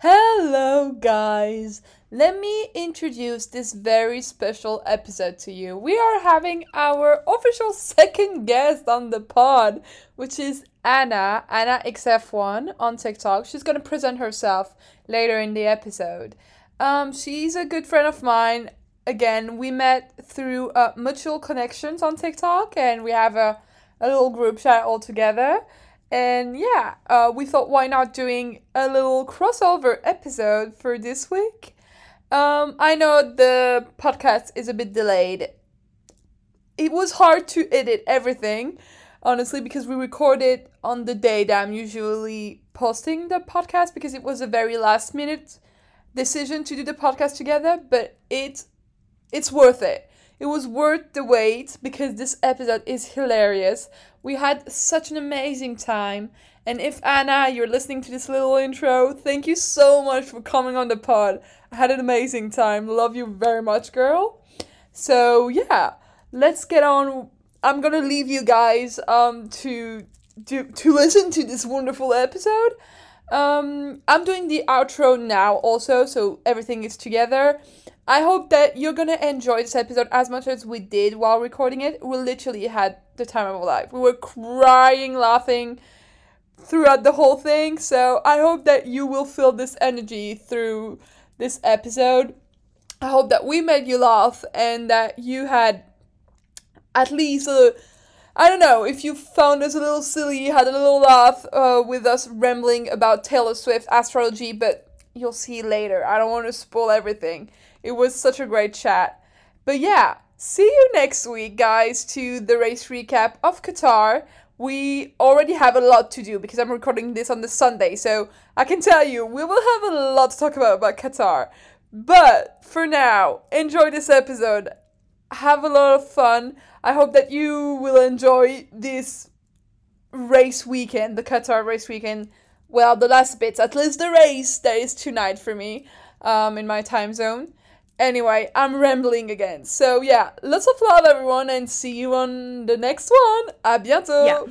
Hello, guys. Let me introduce this very special episode to you. We are having our official second guest on the pod, which is Anna, Anna XF1 on TikTok. She's going to present herself later in the episode. Um, she's a good friend of mine. Again, we met through uh, mutual connections on TikTok, and we have a, a little group chat all together. And yeah, uh, we thought why not doing a little crossover episode for this week. Um, I know the podcast is a bit delayed. It was hard to edit everything, honestly, because we recorded on the day that I'm usually posting the podcast because it was a very last minute decision to do the podcast together, but it's it's worth it. It was worth the wait because this episode is hilarious. We had such an amazing time. And if Anna, you're listening to this little intro, thank you so much for coming on the pod. I had an amazing time. Love you very much, girl. So yeah, let's get on. I'm gonna leave you guys um to to to listen to this wonderful episode. Um, I'm doing the outro now also, so everything is together. I hope that you're gonna enjoy this episode as much as we did while recording it. We literally had the time of our life. We were crying, laughing throughout the whole thing. So I hope that you will feel this energy through this episode. I hope that we made you laugh and that you had at least a I don't know if you found us a little silly, had a little laugh uh, with us rambling about Taylor Swift astrology, but you'll see later. I don't want to spoil everything. It was such a great chat. But yeah, see you next week, guys, to the race recap of Qatar. We already have a lot to do because I'm recording this on the Sunday, so I can tell you we will have a lot to talk about about Qatar. But for now, enjoy this episode. Have a lot of fun. I hope that you will enjoy this race weekend, the Qatar race weekend. Well, the last bits, at least the race that is tonight for me, um, in my time zone. Anyway, I'm rambling again. So yeah, lots of love, everyone, and see you on the next one. À bientôt. Yeah.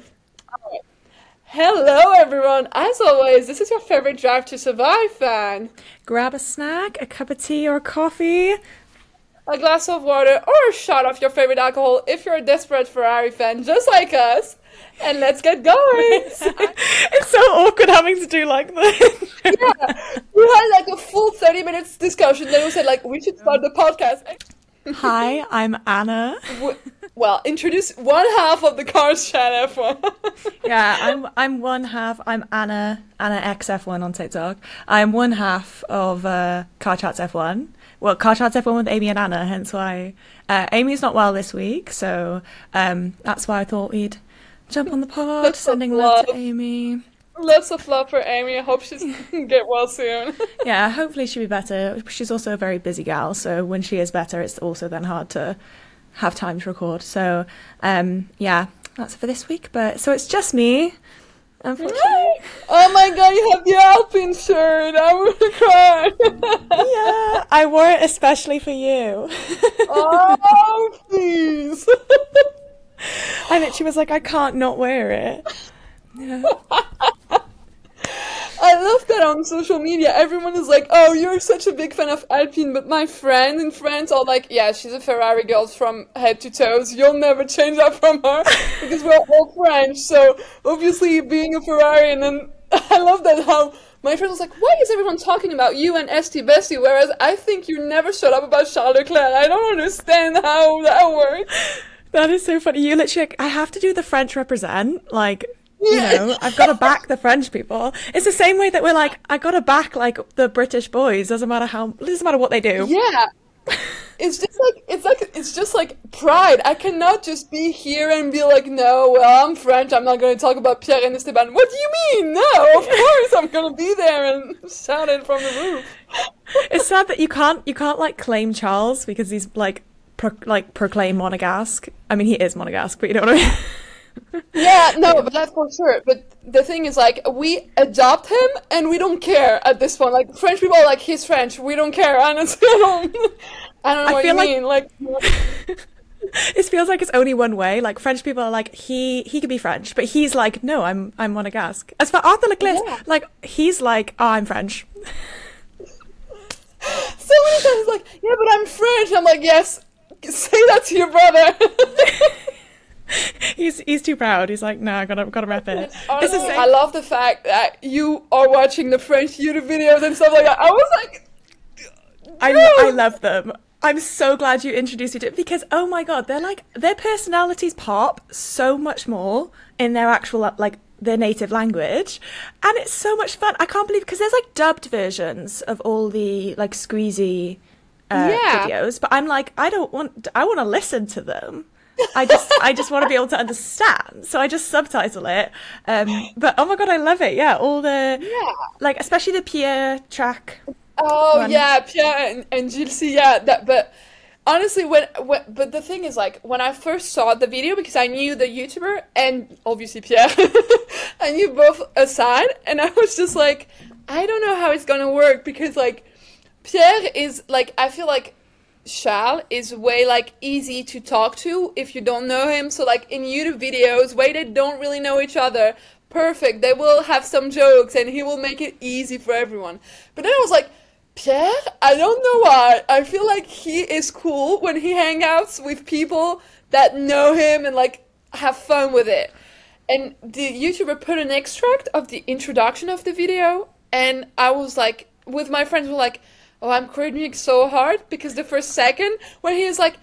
Hello, everyone. As always, this is your favorite Drive to Survive fan. Grab a snack, a cup of tea or coffee. a glass of water, or a shot of your favorite alcohol if you're a desperate Ferrari fan just like us. And let's get going. it's so awkward having to do like this. yeah, we had like a full 30 minutes discussion. Then we said like we should start the podcast. Hi, I'm Anna. Well, introduce one half of the Car Chats F1. Yeah, I'm I'm one half. I'm Anna Anna XF1 on TikTok. I'm one half of uh, Car Chats F1. Well, Car Chats F1 with Amy and Anna. Hence why uh, Amy's not well this week, so um, that's why I thought we'd jump on the pod. Lots Sending love to. Amy. Lots of love for Amy. I hope she's get well soon. Yeah, hopefully she'll be better. She's also a very busy gal, so when she is better, it's also then hard to have time to record. So, um, yeah, that's it for this week. But so it's just me, unfortunately. oh my god, you have the Alpine shirt. I would cry. yeah, I wore it especially for you. oh, please. I literally was like, I can't not wear it. Yeah. I love that on social media. Everyone is like, "Oh, you're such a big fan of Alpine," but my friend and friends are like, "Yeah, she's a Ferrari girl from head to toes. You'll never change that from her because we're all French." So obviously, being a Ferrari, and then I love that how my friend was like, "Why is everyone talking about you and Esti Bestie?" Whereas I think you never shut up about Charles Leclerc. I don't understand how that works. That is so funny. You literally, like, I have to do the French represent. Like, you know, I've got to back the French people. It's the same way that we're like, I got to back like the British boys. Doesn't matter how, doesn't matter what they do. Yeah. It's just like it's like it's just like pride. I cannot just be here and be like, no, well, I'm French. I'm not going to talk about Pierre and Esteban. What do you mean? No, of course I'm going to be there and shout it from the roof. It's sad that you can't, you can't like claim Charles because he's like, pro- like proclaim Monegasque. I mean, he is Monegasque, but you know what I mean. Yeah, no, but that's for sure. But the thing is, like, we adopt him and we don't care at this point. Like, French people are like, he's French. We don't care. Honestly, I don't, I don't know I what you like- mean. Like, it feels like it's only one way. Like French people are like he he could be French, but he's like no, I'm I'm Monegasque. As for Arthur Leclerc, Yeah. like he's like oh, I'm French. So what he's like, yeah, but I'm French. I'm like, yes, say that to your brother. he's he's too proud. He's like, no, I gotta gotta rep it. Honestly, I love the fact that you are watching the French YouTube videos and stuff like that. I was like, I I love them. I'm so glad you introduced me to it because oh my god, they're like their personalities pop so much more in their actual uh, like their native language, and it's so much fun. I can't believe because there's like dubbed versions of all the like Squeezie uh, Yeah. videos, but I'm like I don't want I want to listen to them. I just I just want to be able to understand, so I just subtitle it. Um, but oh my god, I love it! Yeah, all the yeah. like especially the Pierre track. Oh one. yeah, Pierre and, and Gilles, yeah. That, but honestly, when, when but the thing is, like, when I first saw the video, because I knew the YouTuber and obviously Pierre, I knew both aside, and I was just like, I don't know how it's gonna work because like Pierre is like I feel like Charles is way like easy to talk to if you don't know him. So like in YouTube videos, where they don't really know each other, perfect. They will have some jokes and he will make it easy for everyone. But then I was like, Pierre, I don't know why. I feel like he is cool when he hangouts with people that know him and like have fun with it. And the YouTuber put an extract of the introduction of the video, and I was like, with my friends, were like, "Oh, I'm cringing so hard because the first second when he is like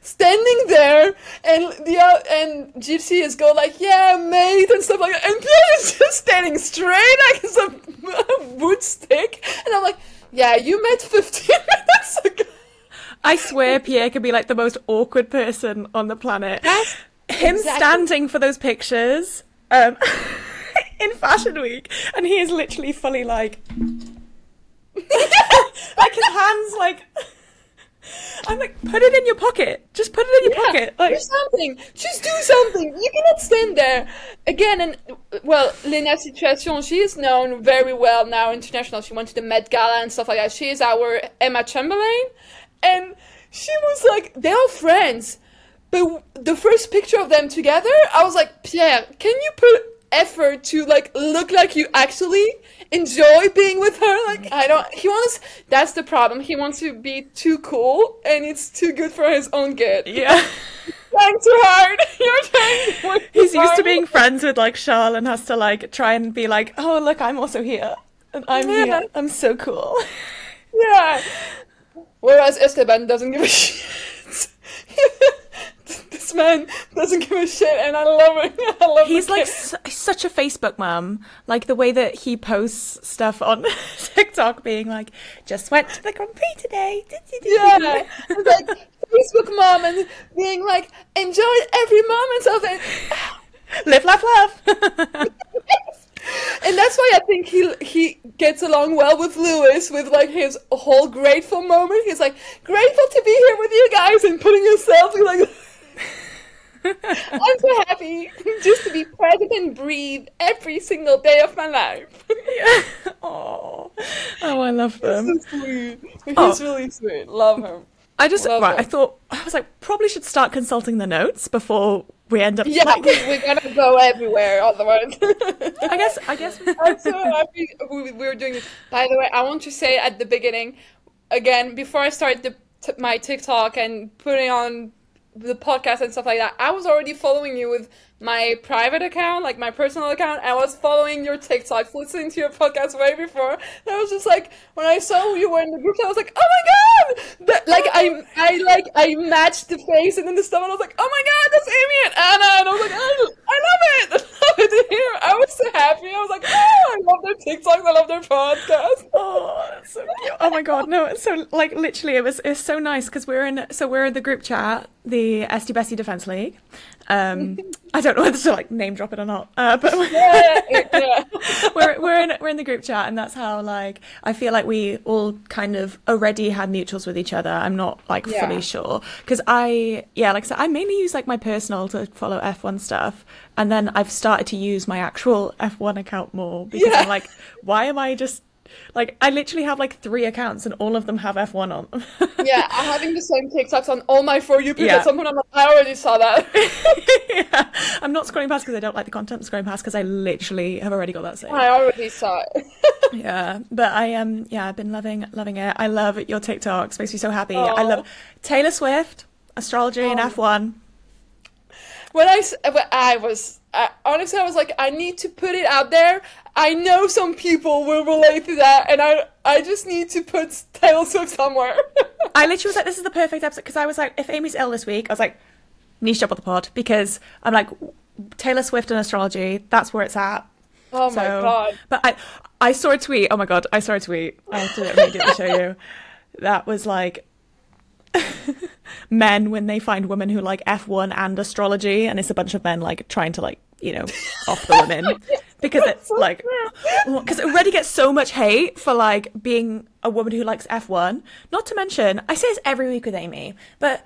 standing there, and the uh, and Gypsy is going like, "Yeah, mate," and stuff like that, and Pierre is just standing straight like it's a wood stick, and I'm like, "Yeah, you met 15 minutes ago." I swear Pierre could be like the most awkward person on the planet. That's Him exactly- standing for those pictures um, in Fashion Week, and he is literally fully like, like his hands like. I'm like, put it in your pocket. Just put it in your pocket. Like, do something. Just do something. You cannot stand there again. And well, Lena Situation, she is known very well now international. She went to the Met Gala and stuff like that. She is our Emma Chamberlain, and she was like, they are friends. But the first picture of them together, I was like, Pierre, can you put effort to like look like you actually enjoy being with her? Like, I don't. He wants. That's the problem. He wants to be too cool, and it's too good for his own good. yeah. Trying too hard. You're trying. too He's used to being friends with like Charles and has to like try and be like, oh look, I'm also here. And I'm Yeah. here. I'm so cool. Yeah. Whereas Esteban doesn't give a shit. This man doesn't give a shit, and I love it. I love it. He's like su- such a Facebook mum. Like the way that he posts stuff on TikTok, being like, "Just went to the Grand Prix today." Yeah, it's like Facebook mom and being like, enjoy every moment of it. live, laugh, love. And that's why I think he he gets along well with Lewis with like his whole grateful moment. He's like grateful to be here with you guys and putting himself like I'm so happy just to be present and breathe every single day of my life. yeah. Oh, oh, I love them. so sweet. He's Oh. really sweet. Love him. I just Love right. I thought I was like, probably should start consulting the notes before we end up. Yeah, like- we, we're gonna go everywhere otherwise. I guess. I guess. I'm so happy we, we were doing this. By the way, I want to say at the beginning, again, before I start the, t- my TikTok and putting on the podcast and stuff like that, I was already following you with my private account, like my personal account. I was following your TikToks, listening to your podcast way before. And I was just like, when I saw you were in the group, I was like, oh my god! That, like I, I like I matched the face and then the and I was like, oh my god, that's Amy and Anna, and I was like, I, I love it, I love it here. I was so happy. I was like, oh, I love their TikToks, I love their podcast. Oh, so. Oh my god, no, it's so like literally it was it's so nice because we're in so we're in the group chat, the Esty Bestie Defense League. Um I don't know whether to like name drop it or not. Uh, but Yeah, yeah. we're we're in we're in the group chat and that's how like I feel like we all kind of already had mutuals with each other. I'm not like Yeah. fully sure because I yeah like I said I mainly use like my personal to follow F1 stuff and then I've started to use my actual F1 account more because. I'm like why am I just like I literally have like three accounts and all of them have F1 on them. yeah, I'm having the same TikToks on all my For You pages. Yeah. At some point, I'm like, I already saw that. yeah. I'm not scrolling past because I don't like the content. I'm scrolling past because I literally have already got that saved. I already saw it. Yeah, but I um yeah, I've been loving loving it. I love your TikToks. Makes me so happy. I love Taylor Swift, astrology and Oh. F1. when I, when I was I, honestly, I was like, I need to put it out there. I know some people will relate to that, and I I just need to put Taylor Swift somewhere. I literally was like, this is the perfect episode because I was like, if Amy's ill this week, I was like, niche up on the pod because I'm like Taylor Swift and astrology. That's where it's at. oh my So- god! But I I saw a tweet. Oh my god, I saw a tweet. I have to immediately get to show you. That was like men when they find women who like F1 and astrology, and it's a bunch of men like trying to like you know off the women because it's like because it already gets so much hate for like being a woman who likes F1. Not to mention, I say this every week with Amy, but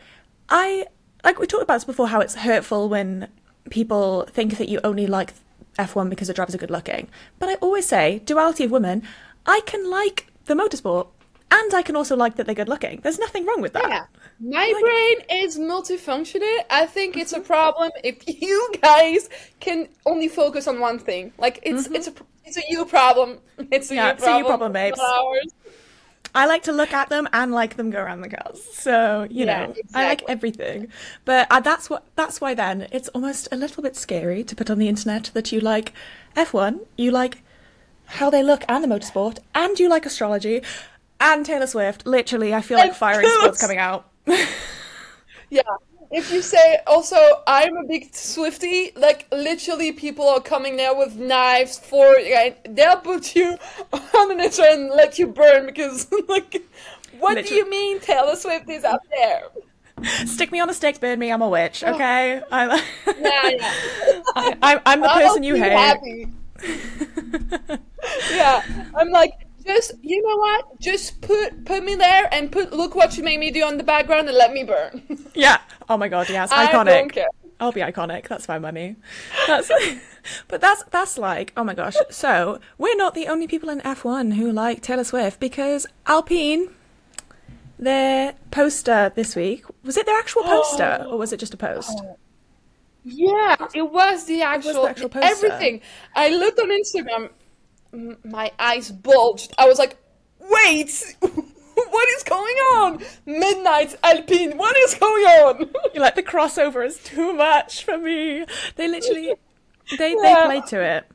I like we talked about this before how it's hurtful when people think that you only like F1 because the drivers are good looking. But I always say, duality of women, I can like the motorsport and I can also like that they're good looking. There's nothing wrong with that. Yeah. My brain is multifunctional. I think it's a problem if you guys can only focus on one thing. Like it's it's a it's a you problem. It's a Yeah, you it's a you problem. problem, babes. I like to look at them and like them go around the cars. So you Yeah, know, I like everything. But uh, that's what that's why then it's almost a little bit scary to put on the internet that you like F1, you like how they look and the motorsport, and you like astrology and Taylor Swift. Literally, I feel like firing squad's coming out. Yeah. If you say also I'm a big Swiftie, like literally people are coming there with knives for they'll put you on an intro and let you burn because like what do you mean Taylor Swift is up there? Stick me on a stick, burn me. I'm a witch. Oh. Okay, I'm, Oh. Yeah, yeah. I, I'm, I'm the person you hate. happy. yeah. I'm like just you know what? Just put put me there and put look what you made me do on the background and let me burn. Yeah. Oh my god. Yes. I Iconic. don't care. I'll be iconic. That's my money. That's, but that's that's like, oh my gosh. So we're not the only people in F1 who like Taylor Swift because Alpine, their poster this week was it their actual poster or was it just a post? Yeah, it was the actual, the actual poster. everything. I looked on Instagram, my eyes bulged. I was like, "Wait, what is going on? Midnight Alpine, what is going on?" You're like the crossover is too much for me. They literally, they they Yeah. played to it.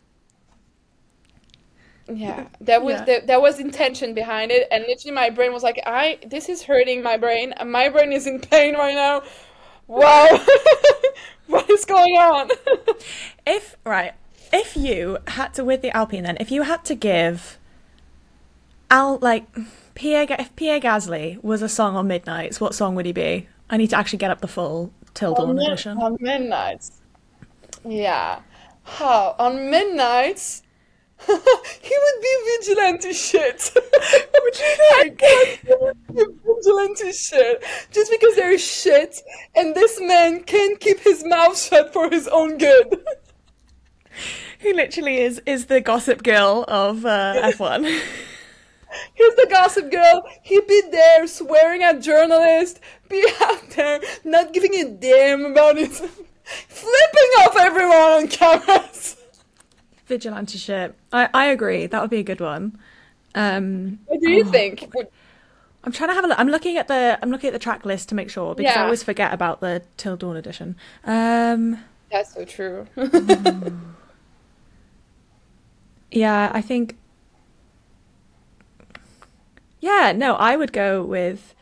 yeah, there was Yeah. There, there was intention behind it, and literally my brain was like, "I this is hurting my brain, my brain is in pain right now." Wow, what is going on? If right, if you had to with the Alpine, then if you had to give, Al like Pierre, if Pierre Gasly was a song on Midnights, what song would he be? I need to actually get up the full Till Dawn Mid- edition. On midnights. Yeah. How? On midnights? he would be vigilante shit. Would you think? vigilante shit. Just because there is shit and this man can't keep his mouth shut for his own good. He literally is is the gossip girl of uh, F1. Here's the gossip girl. He'd be there swearing at journalists, be out there not giving a damn about it, flipping off everyone on cameras. Vigilante shit. I I agree. That would be a good one. Um, What do you think? I'm trying to have a look. I'm looking at the I'm looking at the track list to make sure because I always forget about the Till Dawn edition. Um, That's so true. Yeah, I think. Yeah, no, I would go with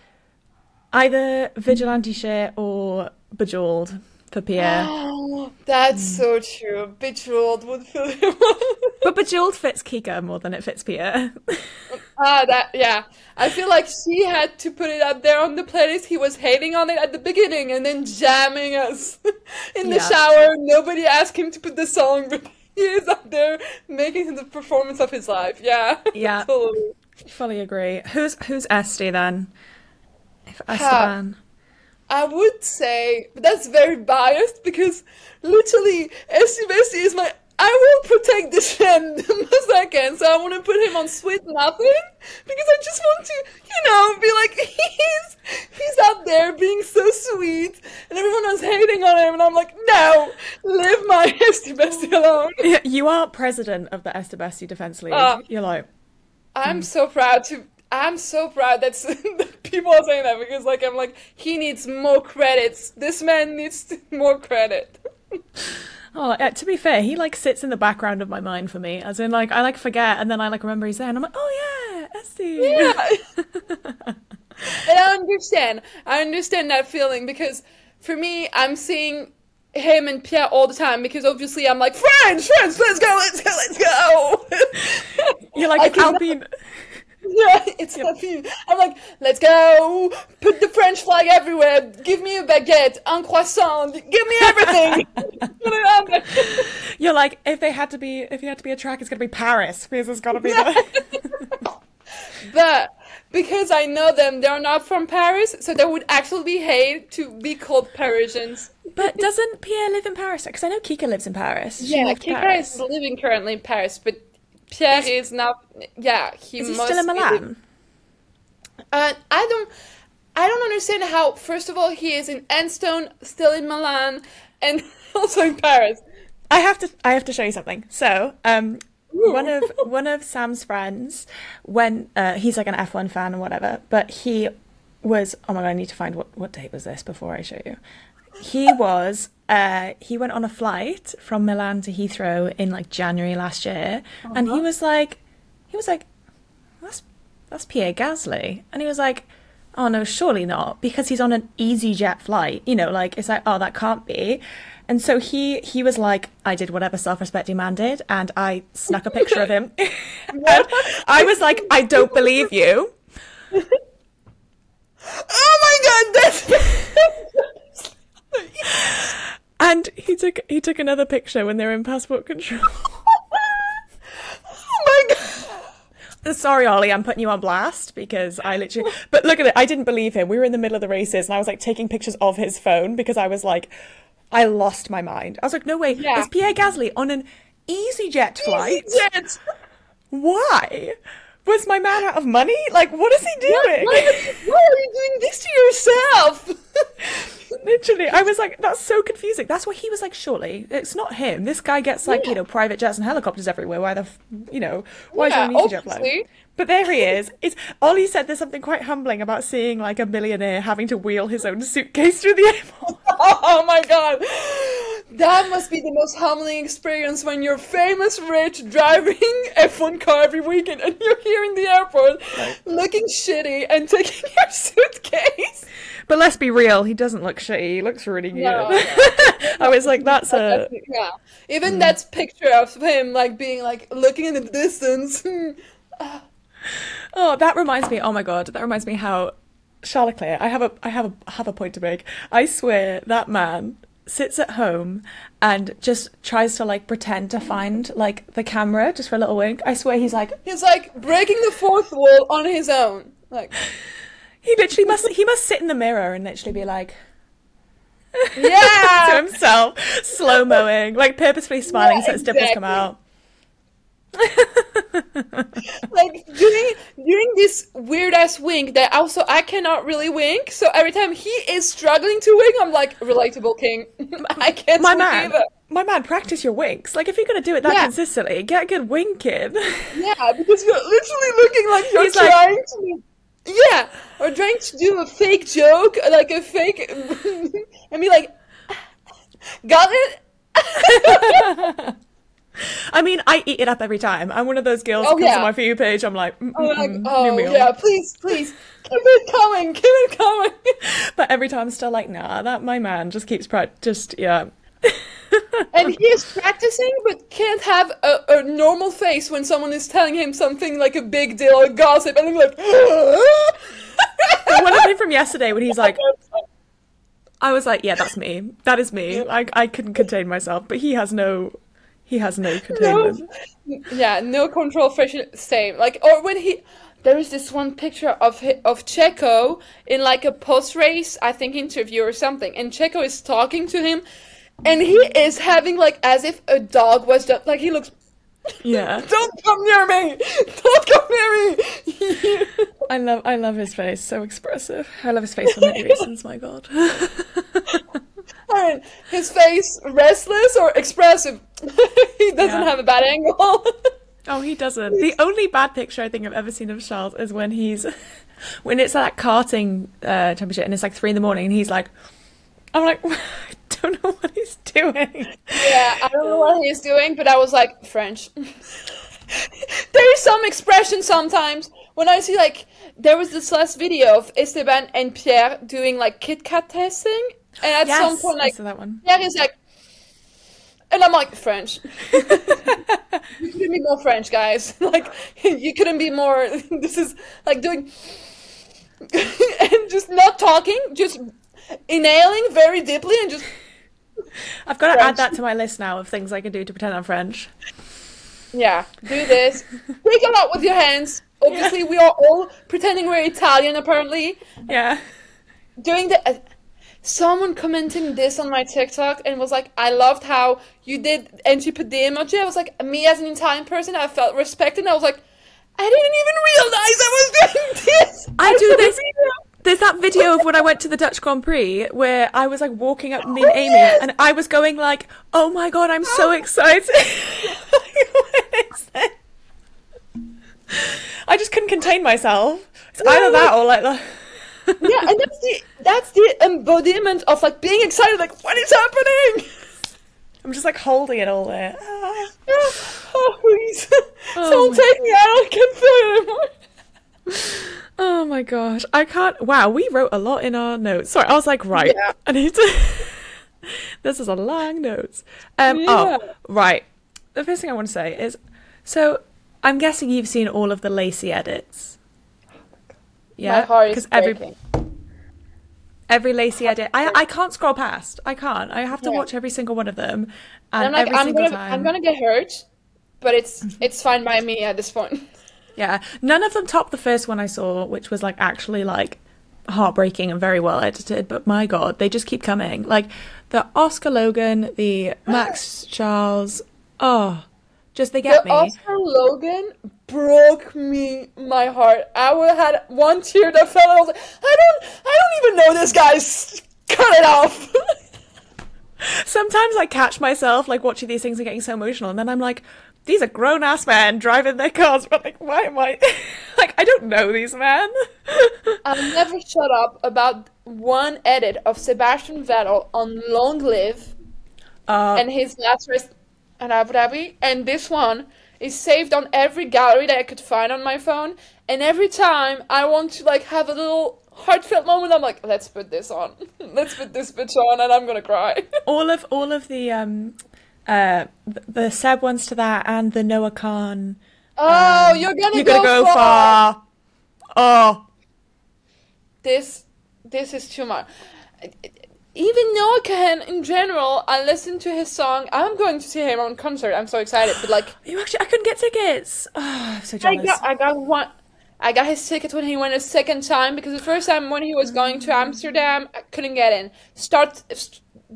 either vigilante shit or bejeweled for Pierre. Oh, that's so true. Bejeweled would feel but bejeweled fits Kika more than it fits Pierre. Ah, that yeah. I feel like she had to put it up there on the playlist. He was hating on it at the beginning and then jamming us in the Yeah. shower. Nobody asked him to put the song, but he is up there making the performance of his life. Yeah. Yeah. totally. Fully agree. Who's who's Esty then? If Esteban. I would say, but that's very biased because literally, Esty Bestie is my. I will protect this man the most I can, so I want to put him on sweet nothing because I just want to, you know, be like he's he's out there being so sweet, and everyone else hating on him, and I'm like, no, leave my Esty Bestie alone. Yeah, you are president of the Estebesti Defense League. Ah. You're like, I'm so proud to. I'm so proud that, that people are saying that because, like, I'm like, he needs more credits. This man needs more credit. Oh, uh, to be fair, he like sits in the background of my mind for me. As in, like, I like forget, and then I like remember he's there, and I'm like, oh yeah, Esty. Yeah. and I understand. I understand that feeling because for me, I'm seeing him and Pierre all the time because obviously I'm like, friends, friends, let's go, let's go, let's go. You're like Alpine. Yeah, it's happy. I'm like, let's go. Put the French flag everywhere. Give me a baguette, un croissant. Give me everything. You're like, if they had to be, if you had to be a track, it's gonna be Paris because it's gotta be. The... but because I know them, they're not from Paris, so they would actually be hate to be called Parisians. But doesn't Pierre live in Paris? Because I know Kika lives in Paris. She yeah, Kika Paris. is living currently in Paris, but Pierre is, is now. Yeah, he is he still in Milan? Uh, I don't. I don't understand how. First of all, he is in Enstone, still in Milan, and also in Paris. I have to. I have to show you something. So, um, one of one of Sam's friends, when uh, he's like an F one fan or whatever, but he was. Oh my god! I need to find what what date was this before I show you. He was uh, he went on a flight from Milan to Heathrow in like January last year, uh-huh. and he uh-huh. was like, he was like, that's that's Pierre Gasly, and he was like, oh no, surely not, because he's on an EasyJet flight. You know, like it's like, oh, that can't be. And so he he was like, I did whatever self-respecting man did, and I snuck a picture of him. and I was like, I don't believe you. oh my god, that's and he took he took another picture when they were in passport control. oh my god. Sorry, Ollie, I'm putting you on blast because I literally. But look at it. I didn't believe him. We were in the middle of the races, and I was like taking pictures of his phone because I was like, I lost my mind. I was like, no way, yeah. is Pierre Gasly on an EasyJet flight? EasyJet. Why? Was my man out of money? Like, what is he doing? Why, why are you doing this to yourself? Literally, I was like, that's so confusing. That's why he was like, surely it's not him. This guy gets like, yeah. you know, private jets and helicopters everywhere. Why the, f- you know, why yeah, is he on EasyJet? But there he is. It's Ollie said there's something quite humbling about seeing like a millionaire having to wheel his own suitcase through the airport. oh my god. That must be the most humbling experience when you're famous, rich, driving F1 car every weekend and you're here in the airport right. looking shitty and taking your suitcase. But let's be real, he doesn't look shitty. He looks really good. No, no. I was like, that's a yeah. Even mm. that picture of him like being like looking in the distance. oh, that reminds me. Oh my god, that reminds me how Charles Leclerc. I have a I have a have a point to make. I swear that man sits at home and just tries to like pretend to find like the camera just for a little wink. I swear he's like he's like breaking the fourth wall on his own. Like he literally must he must sit in the mirror and literally be like Yeah to himself, slow mowing, like purposefully smiling yeah, so his exactly. dimples come out. like doing doing this weird ass wink that also I cannot really wink. So every time he is struggling to wink, I'm like relatable king. I can't. My man, either. my man, practice your winks. Like if you're gonna do it that yeah. consistently, get good wink in. yeah, because you're literally looking like you're He's trying like, to. Yeah, or trying to do a fake joke, like a fake, and be like, got it. I mean, I eat it up every time. I'm one of those girls oh, who comes yeah. on my For You page. I'm like, oh, like, oh yeah, please, please, keep it coming, keep it coming. but every time, I'm still like, nah, that my man just keeps pra- just yeah. and he is practicing, but can't have a, a, normal face when someone is telling him something like a big deal or gossip, and I'm like, one of them from yesterday when he's like. I was like, yeah, that's me. That is me. I, I couldn't contain myself, but he has no he has no containment. No, yeah, no control for same. Like or when he there is this one picture of of Checo in like a post race, I think interview or something, and Checo is talking to him, and he is having like as if a dog was just like he looks. Yeah. Don't come near me! Don't come near me! I love I love his face. So expressive. I love his face for many reasons. My God. Mean, his face restless or expressive. he doesn't yeah. have a bad angle. Oh, he doesn't. The only bad picture I think I've ever seen of Charles is when he's when it's that karting uh, championship and it's like three in the morning and he's like, I'm like, I don't know what he's doing. Yeah, I don't know what he's doing, but I was like French. there is some expression sometimes when I see like there was this last video of Esteban and Pierre doing like Kit Kat testing, and at some point like that one. Pierre is like, and I'm like French. you couldn't be more French, guys. Like you couldn't be more. This is like doing and just not talking, just inhaling very deeply and just I've got to French. add that to my list now of things I can do to pretend I'm French. yeah, do this. Take a lot with your hands. Obviously, we are all pretending we're Italian. Apparently, Yeah. doing the. Someone commenting this on my TikTok and was like, "I loved how you did and you put the emoji." I was like, me as an Italian person, I felt respected. I was like, I didn't even realize I was doing this. I do this. There's that video of when I went to the Dutch Grand Prix where I was like walking up me and Oh, Amy and I was going like, "Oh my god, I'm so oh. excited!" Is this? I just couldn't contain myself. It's either that or like the. Yeah, and that's the that's the embodiment of like being excited. Like, what is happening? I'm just like holding it all there. Ah. oh, please, Oh someone take me out. I can't feel it anymore. Oh my gosh, I can't. Wow, we wrote a lot in our notes. Sorry, I was like, right, Yeah. I need to. this is a long notes. Um, Yeah. oh, right. The first thing I want to say is, so I'm guessing you've seen all of the Lacy edits. Yeah, My heart is every breaking. every Lacy edit, I I can't scroll past. I can't. I have to Yeah. watch every single one of them, And and, I'm like, every I'm single gonna, time. I'm gonna get hurt, but it's it's fine by me at this point. Yeah, none of them topped the first one I saw, which was like actually like heartbreaking and very well edited. But my god, they just keep coming. Like the Oscar Logan, the Max Charles. Oh, just they get the me. Oscar Logan broke me my heart. I would had one tear that fell. I was like, I don't, I don't even know this guy's. Cut it off. Sometimes I catch myself like watching these things and getting so emotional, and then I'm like, these are grown ass men driving their cars. But like, why am I? like, I don't know these men. I'll never shut up about one edit of Sebastian Vettel on Long Live Uh, and his last race in Abu Dhabi, and this one is saved on every gallery that I could find on my phone. And every time I want to like have a little heartfelt moment, I'm like, let's put this on, let's put this bitch on, and I'm gonna cry. all of all of the um, uh, the, Seb ones to that and the Noah Kahan. oh, you're gonna You're go, gonna go far. far. Oh, This, this is too much. Even Noah Kahan in general, I listen to his song. I'm going to see him on concert. I'm so excited. But like, you actually, I couldn't get tickets. Oh, I'm so jealous. I got, I got one. I got his ticket when he went a second time because the first time when he was going to Amsterdam, I couldn't get in. Start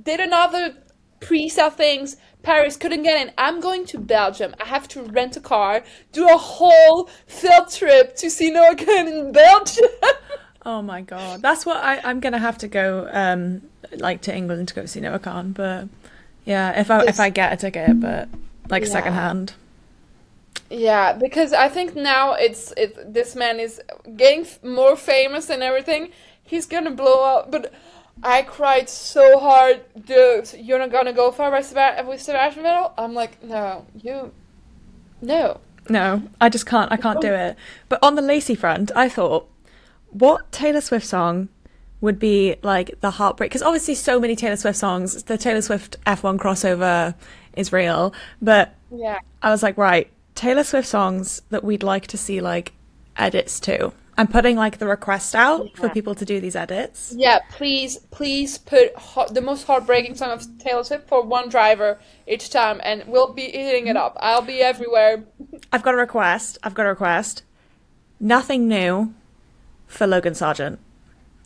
did another pre-sale things. Paris couldn't get in. I'm going to Belgium. I have to rent a car, do a whole field trip to see Noah Kahan in Belgium. Oh my god, that's what I, I'm gonna have to go, um, like to England to go see Noah Kahan. But yeah, if I if I get a ticket, but like Yeah. second hand. Yeah, because I think now it's it. This man is getting f- more famous and everything. He's gonna blow up. But I cried so hard, dude. You're not gonna go far by Seb- with Sebastian Vettel. I'm like, no, you, no. No, I just can't. I can't do it. But on the Lacy front, I thought, what Taylor Swift song would be like the heartbreak? Because obviously, so many Taylor Swift songs. The Taylor Swift F1 crossover is real, but Yeah, I was like, right, Taylor Swift songs that we'd like to see like edits to. I'm putting like the request out for people to do these edits. yeah. Please, please put ho- the most heartbreaking song of Taylor Swift for one driver each time, and we'll be eating it up. I'll be everywhere. I've got a request. I've got a request. Nothing new for Logan Sargeant.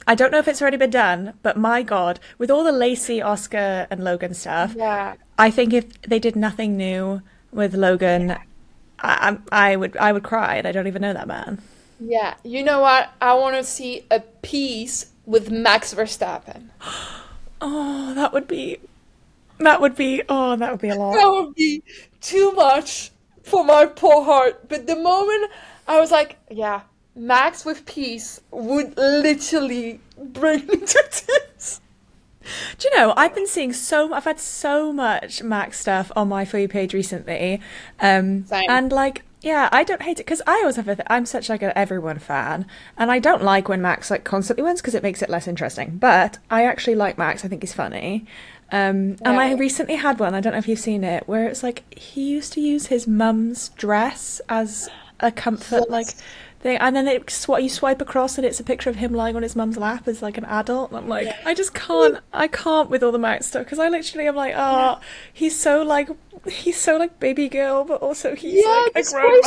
I don't know if it's already been done, but my god, with all the Lacy, Oscar, and Logan stuff, Yeah. I think if they did nothing new with Logan, I, I, I would I would cry, and I don't even know that man. Yeah, you know what? I want to see a peace with Max Verstappen. Oh, that would be, that would be, oh, that would be a lot. That would be too much. for my poor heart. But the moment I was like, yeah, Max with peace would literally bring me to tears. Do you know, I've been seeing so I've had so much Max stuff on my For You page recently. Um, and like, yeah, I don't hate it because I always have a th- I'm such like an everyone fan, and I don't like when Max like constantly wins because it makes it less interesting. But I actually like Max. I think he's funny. Um, and I recently had one. I don't know if you've seen it, where it's like he used to use his mum's dress as a comfort, Yes. like thing, and then it sw- you swipe across and it's a picture of him lying on his mum's lap as like an adult. And I'm like, I just can't, I can't with all the Max stuff because I literally am like, oh, he's so like, he's so like baby girl, but also he's Yeah, like a grown.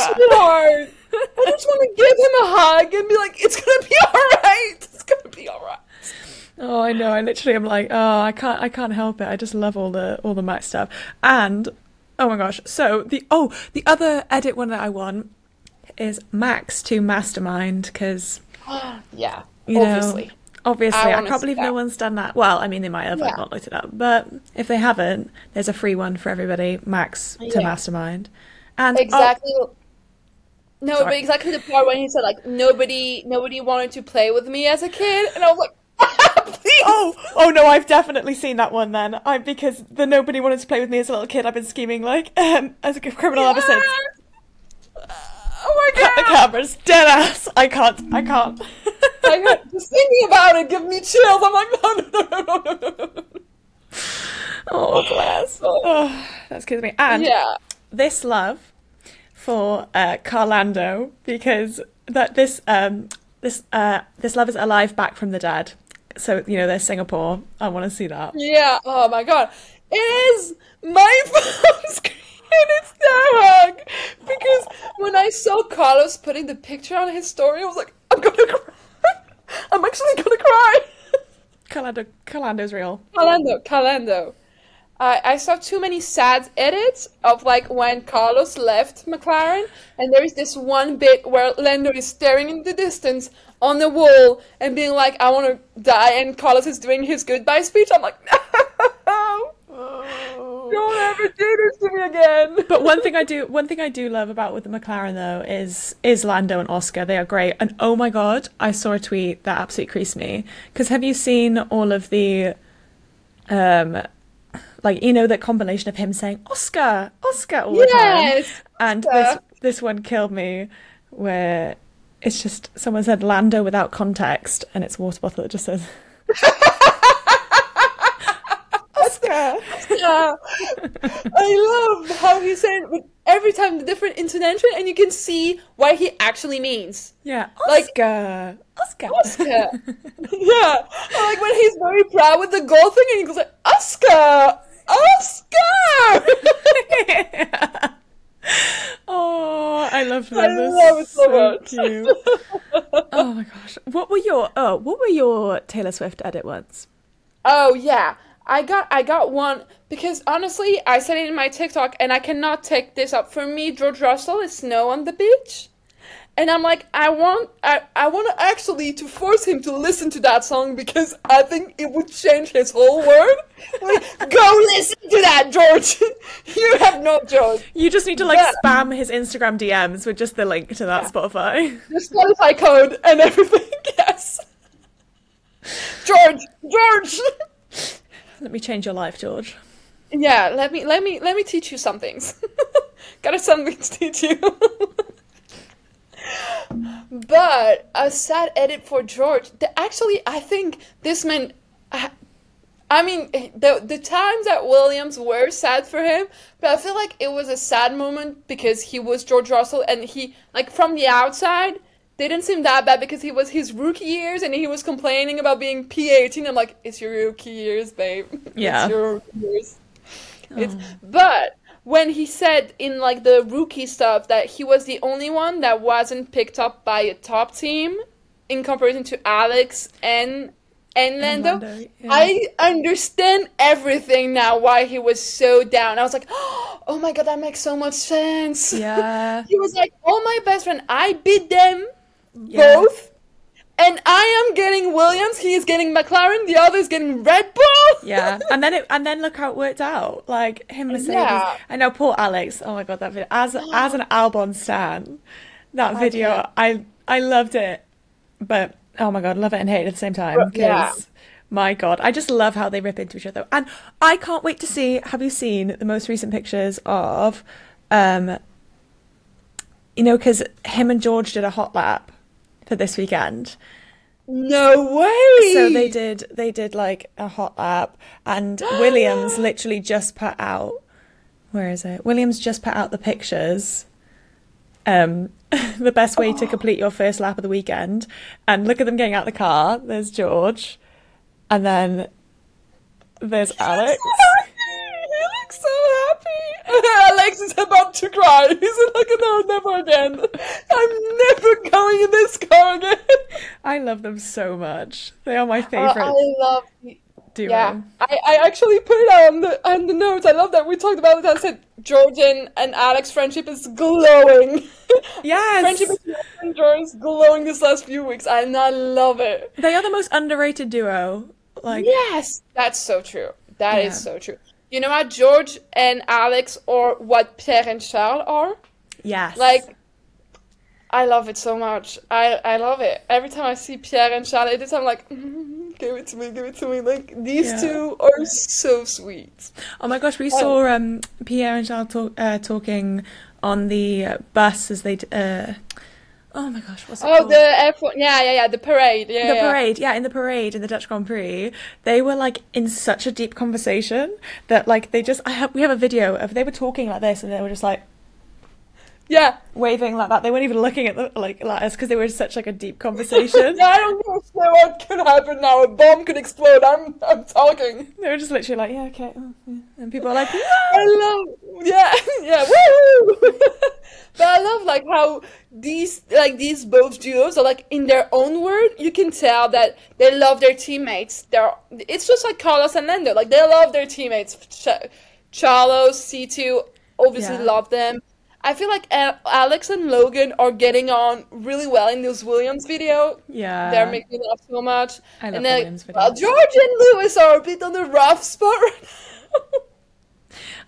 I just want to give him a hug and be like, it's gonna be alright. It's gonna be alright. Oh, I know. I literally am like, oh, I can't, I can't help it. I just love all the all the Max stuff. And oh my gosh, so the oh the other edit one that I want is Max to Mastermind because Yeah, You know, obviously. obviously I I, can't believe that. no one's done that. Well, I mean they might have like Yeah. not looked it up, but if they haven't, there's a free one for everybody. Max to Yeah. Mastermind, and oh, exactly. no, Sorry. but exactly the part when he said like nobody, nobody wanted to play with me as a kid, and I was like. Oh, oh no, I've definitely seen that one then. I because the nobody wanted to play with me as a little kid. I've been scheming like um, as a criminal ever since. Oh my god! The cameras, dead ass. I can't. I can't. I got, just thinking about it, give me chills. I'm like, no, no, no, no, no, no. Oh, bless. Oh, that scares me. And yeah. this love for uh, Carlando because that this um this uh this love is alive back from the dead. So you know they're Singapore. I want to see that. Yeah. Oh my god. It is my phone screen. It's so hug. Because when I saw Carlos putting the picture on his story, I was like, I'm gonna cry. I'm actually gonna cry. Carlando, Carlando's real. Calendo, Calendo. I I saw too many sad edits of like when Carlos left McLaren, and there is this one bit where Lando is staring in the distance on the wall and being like, "I want to die," and Carlos is doing his goodbye speech. I'm like, "No, don't ever do this to me again." But one thing I do, one thing I do love about with the McLaren though is is Lando and Oscar. They are great. And oh my god, I saw a tweet that absolutely creased me. Because have you seen all of the, um, like you know that combination of him saying Oscar, Oscar all the Yes, time, and this this one killed me, where it's just someone said Lando without context, and it's water bottle that just says. Oscar. yeah. I love how he said it with every time the different intonation, and you can see what he actually means. Yeah, Like- Oscar. Oscar. Oscar. yeah. Like when he's very proud with the gold thing and he goes like, Oscar! Oscar! oh, I love them. I They're love it so much. cute. oh my gosh, what were your oh what were your Taylor Swift edit ones? oh yeah. I got I got one because honestly I said it in my TikTok and I cannot take this up. For me, George Russell is snow on the beach. And I'm like, I want I, I want to actually to force him to listen to that song because I think it would change his whole world. Like, go listen to that, George. you have no George. You just need to like Yeah. spam his Instagram DMs with just the link to that Spotify. the Spotify code and everything. Yes. George, George. Let me change your life, George. yeah, let me let me let me teach you some things. Got something to teach you. but a sad edit for George. The, actually, I think this man. I, I mean, the the times at Williams were sad for him, but I feel like it was a sad moment because he was George Russell and he like from the outside they didn't seem that bad because he was his rookie years and he was complaining about being P18. I'm like, it's your rookie years, babe. Yeah. it's your rookie years. It's oh. but when he said in like the rookie stuff that he was the only one that wasn't picked up by a top team in comparison to Alex and and Lando, Lando, yeah. I understand everything now why he was so down. I was like, oh my god, that makes so much sense. Yeah. He was like, oh my best friend, I beat them Yeah. both. And I am getting Williams, he is getting McLaren, the other is getting Red Bull. Yeah, and then it and then look how it worked out. Like him, Mercedes, Yeah. I know poor Alex. Oh my god, that video as as an Albon stan, that video can't. I I loved it, but oh my god, love it and hate it at the same time. Because Yeah. my god, I just love how they rip into each other, and I can't wait to see. Have you seen the most recent pictures of, um, you know, because him and George did a hot lap for this weekend. No way. So they did they did like a hot lap and Williams literally just put out where is it? Williams just put out the pictures. Um the best way to complete your first lap of the weekend. And look at them getting out of the car. There's George. And then there's Alex. He looks so happy. Alex is about to cry. He's like, no, never again. I'm never going in this car again. I love them so much. They are my Uh, favorite I love. duo. Yeah, I, I actually put it on the on the notes. I love that we talked about it. I said Jordan and Alex friendship is glowing. Yes. friendship is glowing this last few weeks, and I love it. They are the most underrated duo. Like Yes, that's so true. That is Yeah. so true. You know what, George and Alex, or what Pierre and Charles are? yes. Like, I love it so much. I I love it. Every time I see Pierre and Charles, edit, I'm like, "Mm, give it to me, give it to me. Like these Yeah. two are so sweet. Oh my gosh, we saw um, Pierre and Charles talk, uh, talking on the bus as they. d- Uh, oh my gosh, what's it Oh, called? the F1, yeah, yeah, yeah, the parade, yeah, The yeah. parade, yeah, in the parade in the Dutch Grand Prix, they were like in such a deep conversation that like they just I have we have a video of they were talking like this and they were just like yeah. waving like that. They weren't even looking at the like at us because they were in such like a deep conversation. Yeah, I don't know what could happen now. A bomb could explode. I'm, I'm talking. They were just literally like, yeah, okay, oh, yeah. and people are like, I love, yeah, yeah, woo! but I love like how these, like these both duos are like in their own word. You can tell that they love their teammates. They're, it's just like Carlos and Lando. Like they love their teammates. Ch- Charlos, C2, obviously Yeah. love them. I feel like Alex and Logan are getting on really well in this Williams video. yeah, They're making me laugh so much. I love and the then, Williams well. George and Lewis are a bit on the rough spot right now.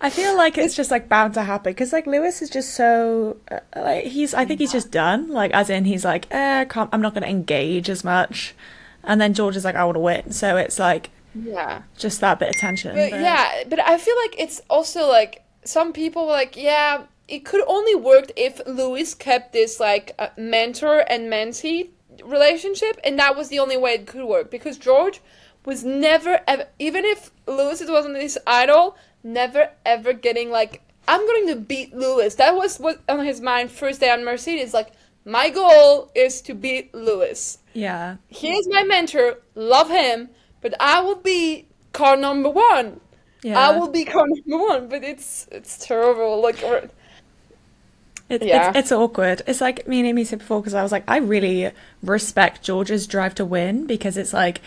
I feel like it's just like bound to happen because like Lewis is just so uh, like he's I think he's just done like as in he's like eh, I can't, I'm not going to engage as much, and then George is like I want to win, so it's like yeah. just that bit of tension. But but- yeah, but I feel like it's also like some people were like, yeah, it could only work if Lewis kept this like uh, mentor and mentee relationship, and that was the only way it could work because George was never ever, even if Lewis wasn't his idol, never ever getting like, I'm going to beat Lewis. That was what on his mind first day on Mercedes. Like, my goal is to beat Lewis. yeah, He is my mentor, love him, but I will be car number one. yeah. I will be car number one, but it's it's terrible. Like, Yeah. it's, it's awkward. It's like me and Amy said before because I was like, I really respect George's drive to win because it's like,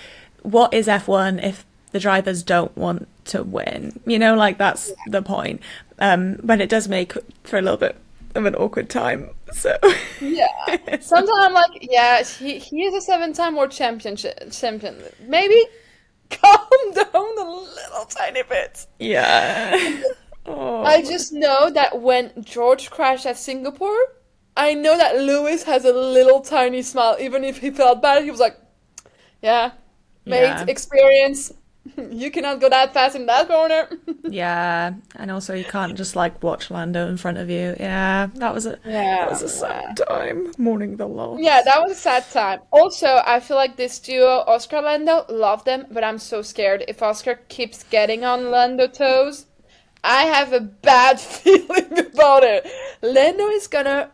what is F1 if the drivers don't want to win? You know, like that's the point. Um, but it does make for a little bit of an awkward time. So yeah. Sometimes I'm like, yeah, he he is a seven-time world championship champion. Maybe calm down a little tiny bit. yeah. Oh. I just know that when George crashed at Singapore, I know that Lewis has a little tiny smile. Even if he felt bad, he was like, "Yeah, mate, Yeah. experience. You cannot go that fast in that corner." Yeah, and also you can't just like watch Lando in front of you. Yeah, that was a Yeah, that was a sad time. Mourning the loss. Yeah, that was a sad time. Also, I feel like this duo, Oscar Lando, love them, but I'm so scared. If Oscar keeps getting on Lando toes, I have a bad feeling about it. Lando is gonna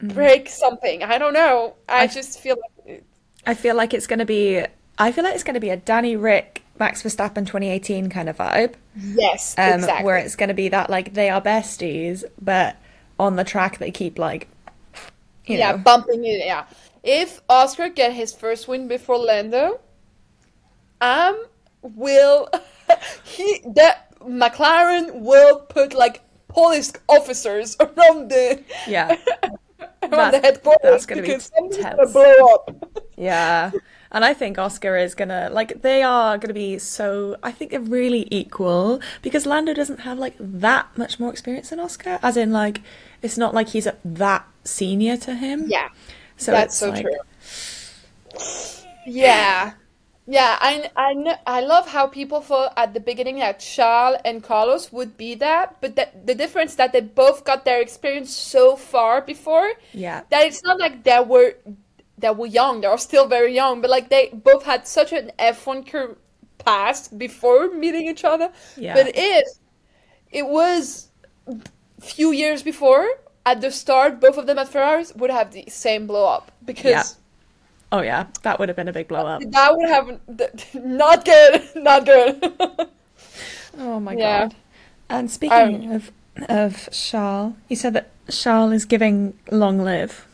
break something. I don't know. I, I- just feel like. I feel like it's to be. I feel like it's to be a Danny Ric, Max Verstappen 2018 kind of vibe. Yes, Um, exactly. Where it's to be that like they are besties, but on the track they keep like, you yeah, know, bumping it. Yeah. If Oscar get his first win before Lando, um, will he that McLaren will put like police officers around the yeah, around That's- the headquarters that's gonna be because gonna tense. blow up. yeah. And I think Oscar is gonna like they are gonna be so. I think they're really equal because Lando doesn't have like that much more experience than Oscar. As in, like it's not like he's that senior to him. Yeah, So that's so like, true. Yeah. Yeah, I, I, kn- I love how people thought at the beginning that Charles and Carlos would be that, but that the difference that they both got their experience so far before Yeah. that it's not like they were they were young, they were still very young, but like they both had such an F1 career past before meeting each other. Yeah. But if it was few years before, at the start, both of them at Ferraris would have the same blow up because Yeah. Oh yeah, that would have been a big blow up. that would have not good, not good. Oh my Yeah. god. And speaking um, of of Charles, you said that Charles is giving long live.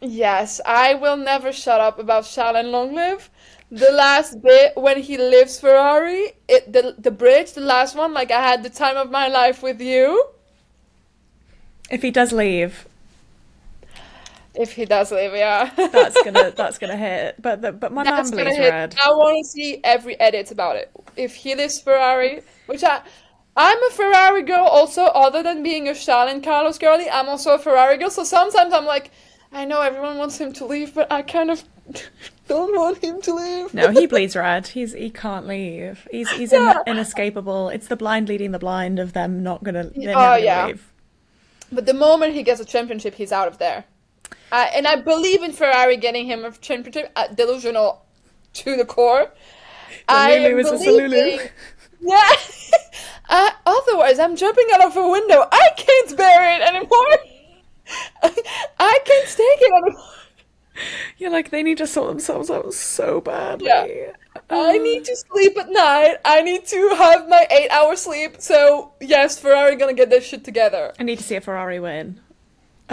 yes, I will never shut up about Charles and Long Live. The last bit when he leaves Ferrari, it the the bridge, the last one, like I had the time of my life with you. If he does leave, If he does leave, yeah. that's gonna that's gonna hit. But the, but my That's man gonna bleeds hit. red. I want to see every edit about it. If he leaves Ferrari, which I, I'm a Ferrari girl also, other than being a Charles and Carlos girly, I'm also a Ferrari girl. So sometimes I'm like, I know everyone wants him to leave, but I kind of don't want him to leave. No, he bleeds red. He's he can't leave. He's he's Yeah. in, inescapable. It's the blind leading the blind of them not gonna. Oh, yeah. leave. But the moment he gets a championship, he's out of there. Uh, and I believe in Ferrari getting him a championship. Uh, delusional to the core. I Lulu is a believe in- Yeah. uh, otherwise, I'm jumping out of a window. I can't bear it anymore. I, I can't take it anymore. You're like they need to sort themselves out so badly. Yeah. I need to sleep at night. I need to have my eight hour sleep. So yes, Ferrari gonna get this shit together. I need to see a Ferrari win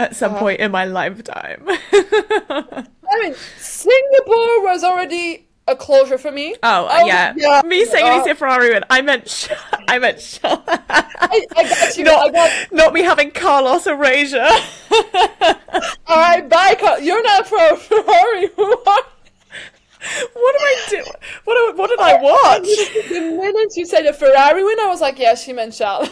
at some Uh-huh. point in my lifetime. I mean, Singapore was already a closure for me. Oh, Oh, yeah. yeah. Me saying I Uh, see Ferrari win. I meant sh- I meant sh- I, I got you. not I got. not me having Carlos Erasure. All right, bye. Carl. You're not pro Ferrari. What am I doing? What what did I watch? The minute you said a Ferrari win, I was like, yeah, she meant Charles.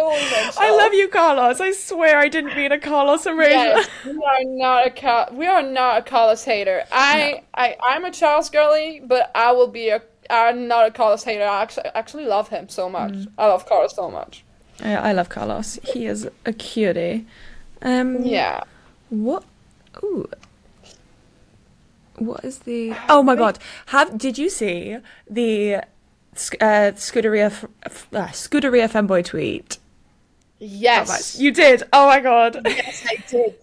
I love you, Carlos. I swear I didn't mean a Carlos Erasure. Yes, we are not a Car- we are not a Carlos hater. I, I I'm a Charles girly, but I will be a I'm not a Carlos hater. I actually actually love him so much. Mm. I love Carlos so much. I, I love Carlos. He is a cutie. Um, Yeah. What? Ooh. What is the? Oh my god! Have did you see the uh, Scuderia uh, Scuderia femboy tweet? Yes. You did. Oh my god! Yes, I did.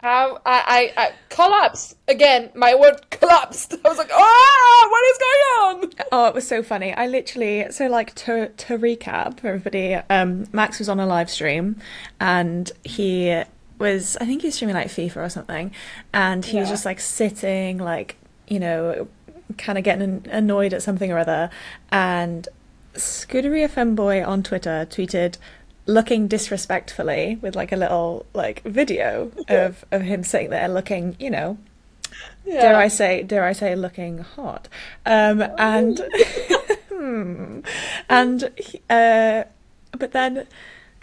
How I, I I collapsed again. My word collapsed. I was like, ah, what is going on? Oh, it was so funny. I literally so like to to recap for everybody. Um, Max was on a live stream, and he was I think he was streaming like FIFA or something, and he was just like sitting like you know, kind of getting annoyed at something or other, and Scuderia Femboy on Twitter tweeted. Looking disrespectfully with like a little like video of, of him sitting there looking, you know, dare I say, dare I say, looking hot. Um, and hmm, and uh, but then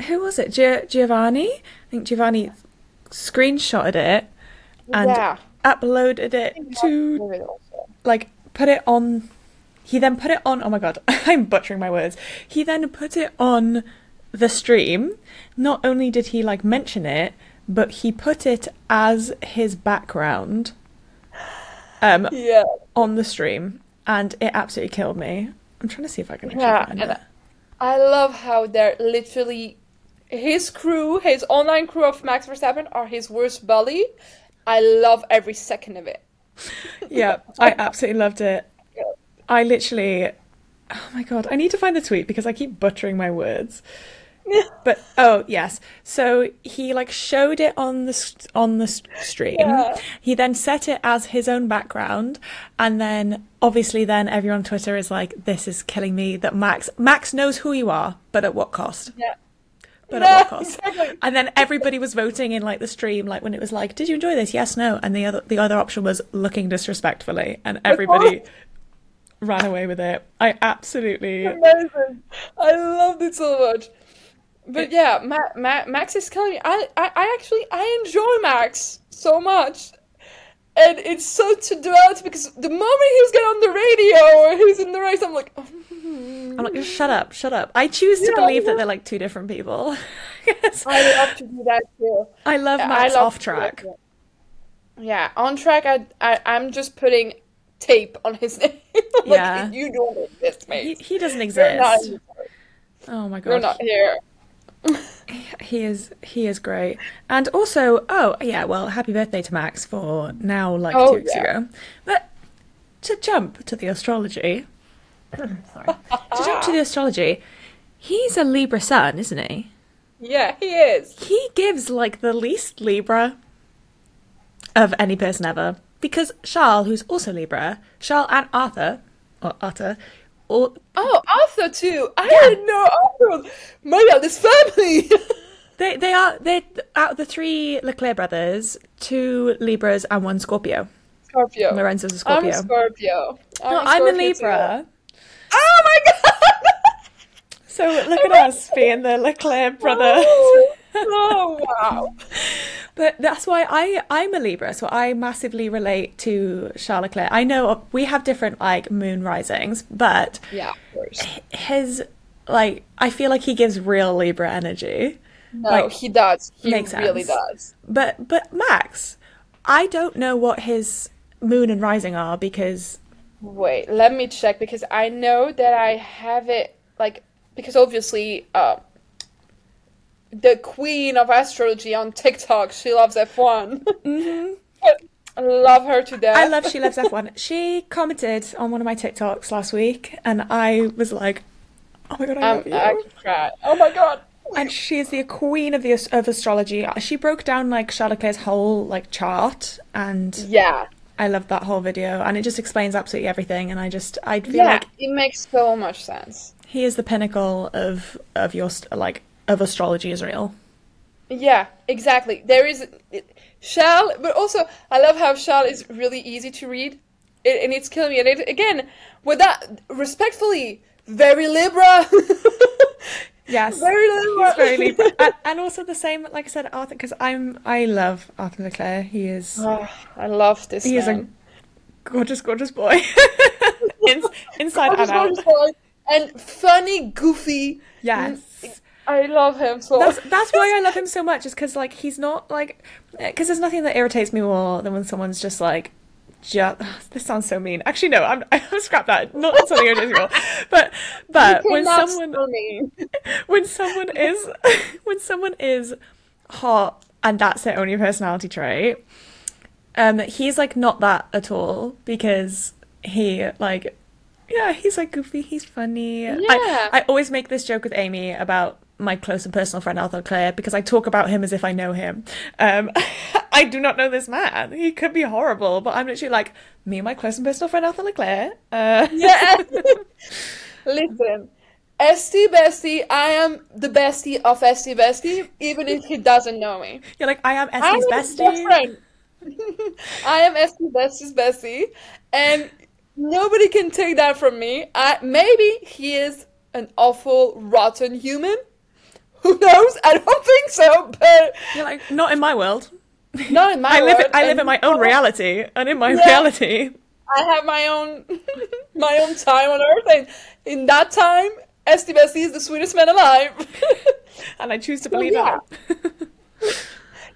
who was it? Gio- Giovanni. I think Giovanni screenshotted it and yeah. uploaded it to like put it on. He then put it on. Oh my god, I'm butchering my words. He then put it on the stream. Not only did he like mention it, but he put it as his background. Um, Yeah. on the stream, and it absolutely killed me. I'm trying to see if I can actually Yeah, find it. I love how they're literally his crew, his online crew of Max Verstappen are his worst bully. I love every second of it. Yeah, I absolutely loved it. I literally, oh my god, I need to find the tweet because I keep buttering my words. But oh yes, so he like showed it on the on the stream. Yeah. He then set it as his own background, and then obviously then everyone on Twitter is like, "This is killing me." That Max Max knows who you are, but at what cost? Yeah. but Yeah, at what cost? exactly. And then everybody was voting in like the stream, like when it was like, "Did you enjoy this? Yes, no." And the other the other option was looking disrespectfully, and everybody ran away with it. I absolutely Amazing. I loved it so much. But yeah, Ma- Ma- Max is killing me. I, I, I actually I enjoy Max so much. And it's so to dwell because the moment he's get on the radio or he's in the race, I'm like, I'm like, shut up, shut up. I choose to Yeah, believe that they're like two different people. Yes. I love to do that too. I love I Max love off track. Yeah, on track. I, I I'm just putting tape on his name. like, Yeah. you don't exist, He, mate. he doesn't You're not, exist. Oh my god. you're god. not here. He is he is great. And also, oh yeah, well, happy birthday to Max for now like Oh, two weeks yeah. ago. But to jump to the astrology sorry. To jump to the astrology, he's a Libra sun, isn't he? Yeah, he is. He gives like the least Libra of any person ever. Because Charles, who's also Libra, Charles and Arthur, or Arthur, all Oh, Arthur too. I didn't know Arthur was my God, this family. they they are they out of the three Leclerc brothers, two Libras and one Scorpio. Scorpio. Lorenzo's a I'm Scorpio. a Scorpio. I'm, No, a, I'm a Libra. too. Oh my God! So look at us being the Leclerc brothers. Oh, oh wow. But that's why I I'm a Libra, so I massively relate to Charles Leclerc. I know we have different like moon risings, but Yeah, his like I feel like he gives real Libra energy. No, Like, he does. He makes really sense. does. But but Max, I don't know what his moon and rising are because Wait, let me check because I know that I have it like because obviously uh, the queen of astrology on TikTok, she loves F1. I love her to death. I love She Loves F1. She commented on one of my TikToks last week and I was like, Oh my god, I Um, love you. I cry. Oh my god. and she is the queen of the of astrology. She broke down like Charles Leclerc's whole like chart, and Yeah. I love that whole video. And it just explains absolutely everything. And I just I feel Yeah, like it makes so much sense. he is the pinnacle of of your like of astrology Israel. Yeah, exactly. There is Shal, but also I love how Shal is really easy to read, it, and it's killing me. And it, again, with that, respectfully, very Libra. Yes, very Libra. very Libra, and, and also the same like I said, Arthur. Because I'm I love Arthur Leclerc. He is Oh, I love this. he is a gorgeous, gorgeous boy. In, inside and out. Gorgeous boy, and funny, goofy. Yes. I love him so. That's that's why I love him so much. Is because like he's not like because there's nothing that irritates me more than when someone's just like. Just, this sounds so mean. Actually, no. I'm. I'm scrap that. Not something irritates me more, but but when someone when someone is when someone is hot and that's their only personality trait, um, he's like not that at all because he like yeah he's like goofy he's funny Yeah. I, I always make this joke with amy about my close and personal friend arthur leclerc because i talk about him as if i know him um i do not know this man he could be horrible but i'm literally like me and my close and personal friend arthur leclerc uh Yeah. Listen, Esty Bestie, I am the bestie of Esty Bestie, even if he doesn't know me. you're like i am I Essie's am his best bestie. I am Esty Bestie's bestie, and nobody can take that from me. I, maybe he is an awful, rotten human. Who knows? I don't think so, but you're like not in my world not in my I live world, I live in my own reality, and in my Yeah. reality, I have my own my own time on Earth, and in that time, Bestie is the sweetest man alive. and I choose to believe yeah. that.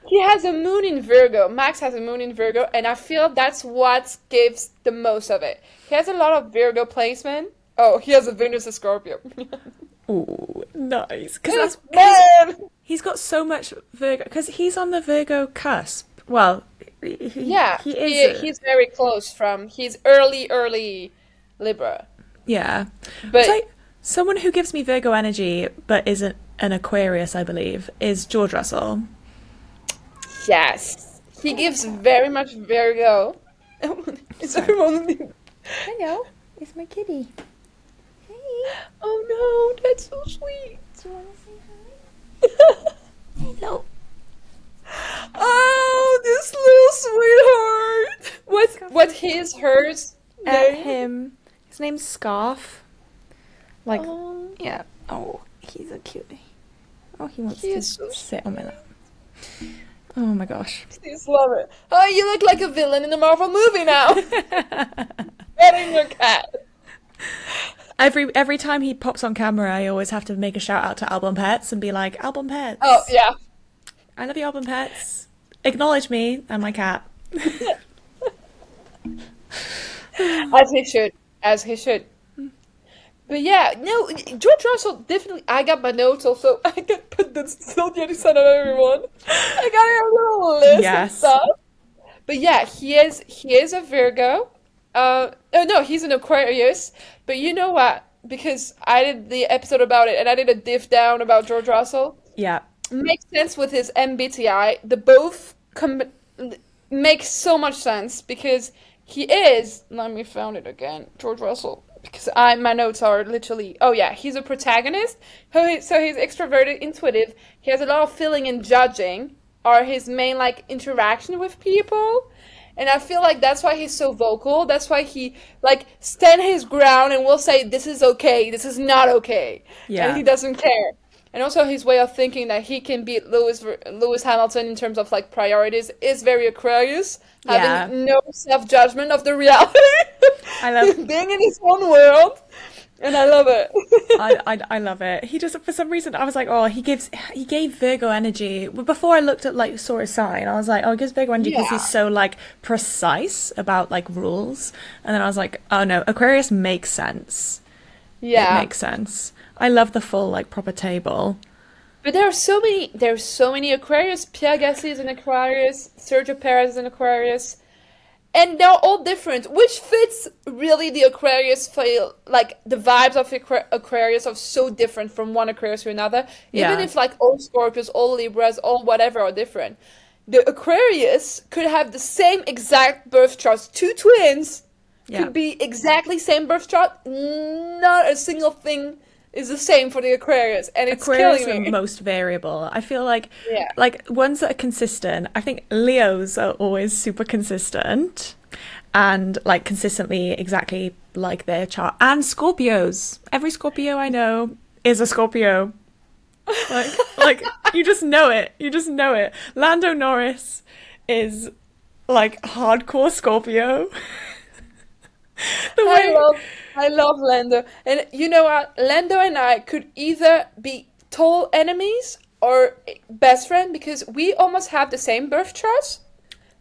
He has a moon in Virgo. Max has a moon in Virgo, and I feel that's what gives the most of it. He has a lot of Virgo placement. Oh, he has a Venus in Scorpio. Ooh, nice. Because that's Man! he's got so much Virgo. Because he's on the Virgo cusp. Well, he, he- Yeah, he he, is. he's very close from. He's early, early Libra. yeah, But It's like someone who gives me Virgo energy but isn't an Aquarius, I believe, is George Russell. yes, he gives very much Virgo. Is everyone? Hello, it's my kitty. Oh no, that's so sweet. do you want to say hi? Hello. Oh, this little sweetheart. What? What his hers? Name? him. His name's Scarf. Like, Oh, yeah. Oh, he's a cutie. Oh, he wants He to so sit on my lap. Oh my gosh. please love it. Oh, you look like a villain in a Marvel movie now. Petting your cat. Every every time he pops on camera, I always have to make a shout out to Album Pets and be like, Album Pets. Oh yeah. I love you, Album Pets. Acknowledge me and my cat. As he should. As he should. But yeah, no, George Russell definitely. I got my notes also. I can put the son of everyone. I got a little list Yes. of stuff. But yeah, he is he is a Virgo. Uh, oh no, he's an Aquarius. But you know what? Because I did the episode about it, and I did a diff down about George Russell. Yeah. Makes sense with his MBTI. The both com- makes so much sense because he is. Let me find it again. George Russell. Because I my notes are literally. Oh yeah, he's a protagonist. So so he's extroverted, intuitive. He has a lot of feeling and judging. Are his main like interaction with people. And I feel like that's why he's so vocal. That's why he like stand his ground and will say this is okay, this is not okay. Yeah. And he doesn't care. And also his way of thinking that he can beat Lewis Lewis Hamilton in terms of like priorities is very Aquarius, having no self judgment of the reality. I love- being in his own world, and I love it. I, I I love it. He just for some reason I was like, oh, he gives he gave Virgo energy. Before I looked at like saw his sign, I was like, oh, he gives Virgo energy because Yeah. he's so like precise about like rules. And then I was like, oh no, Aquarius makes sense. yeah, It makes sense. I love the full like proper table. But there are so many. There's so many Aquarius. Pierre Gasly is an Aquarius. Sergio Perez is an Aquarius, and they're all different, which fits really the Aquarius feel. Like the vibes of Aqua- Aquarius are so different from one Aquarius to another. Even if like all Scorpios, all Libras, all whatever are different, the Aquarius could have the same exact birth charts. Two twins Yeah. could be exactly same birth chart. Not a single thing is the same for the Aquarius, and it's Aquarius killing are most variable. I feel like Yeah. like ones that are consistent. I think Leos are always super consistent and like consistently exactly like their chart. And Scorpios. Every Scorpio I know is a Scorpio. Like like you just know it. You just know it. Lando Norris is like hardcore Scorpio. the I way love, I love Lando, and you know what? Lando and I could either be total enemies or best friend because we almost have the same birth charts.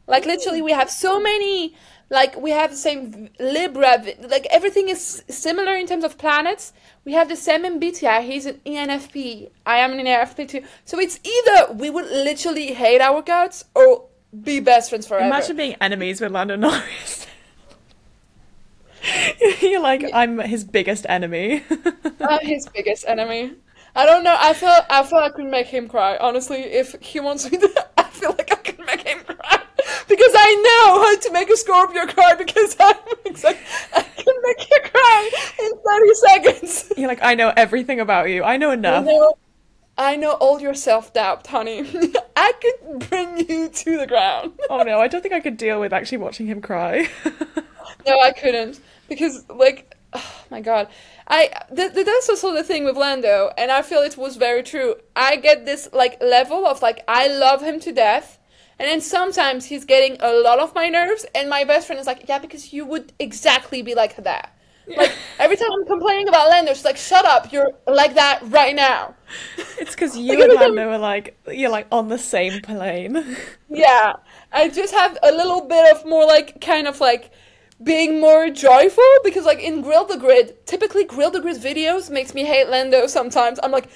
Like literally, we have so many. Like we have the same Libra. Like everything is similar in terms of planets. We have the same MBTI. He's an ENFP. I am an ENFP too. So it's either we would literally hate our guts or be best friends forever. Imagine being enemies with Lando Norris. You're like, I'm his biggest enemy. I'm his biggest enemy. I don't know. I feel I feel I could make him cry. Honestly, if he wants me to, I feel like I could make him cry because I know how to make a Scorpio cry. Because I'm. I can make you cry in thirty seconds. You're like, I know everything about you. I know I enough. know, I know all your self doubt, honey. I could bring you to the ground. Oh no, I don't think I could deal with actually watching him cry. No, I couldn't because like, oh my god, I th- th- that's also the thing with Lando, and I feel it was very true. I get this like level of like I love him to death, and then sometimes he's getting a lot of my nerves, and my best friend is like, yeah, because you would exactly be like that. Like every time I'm complaining about Lando, she's like, "Shut up! You're like that right now." it's because you and Lando are like, you're like on the same plane. Yeah, I just have a little bit of more like kind of like being more joyful because like in Grill the Grid, typically Grill the Grid videos makes me hate Lando sometimes. I'm like,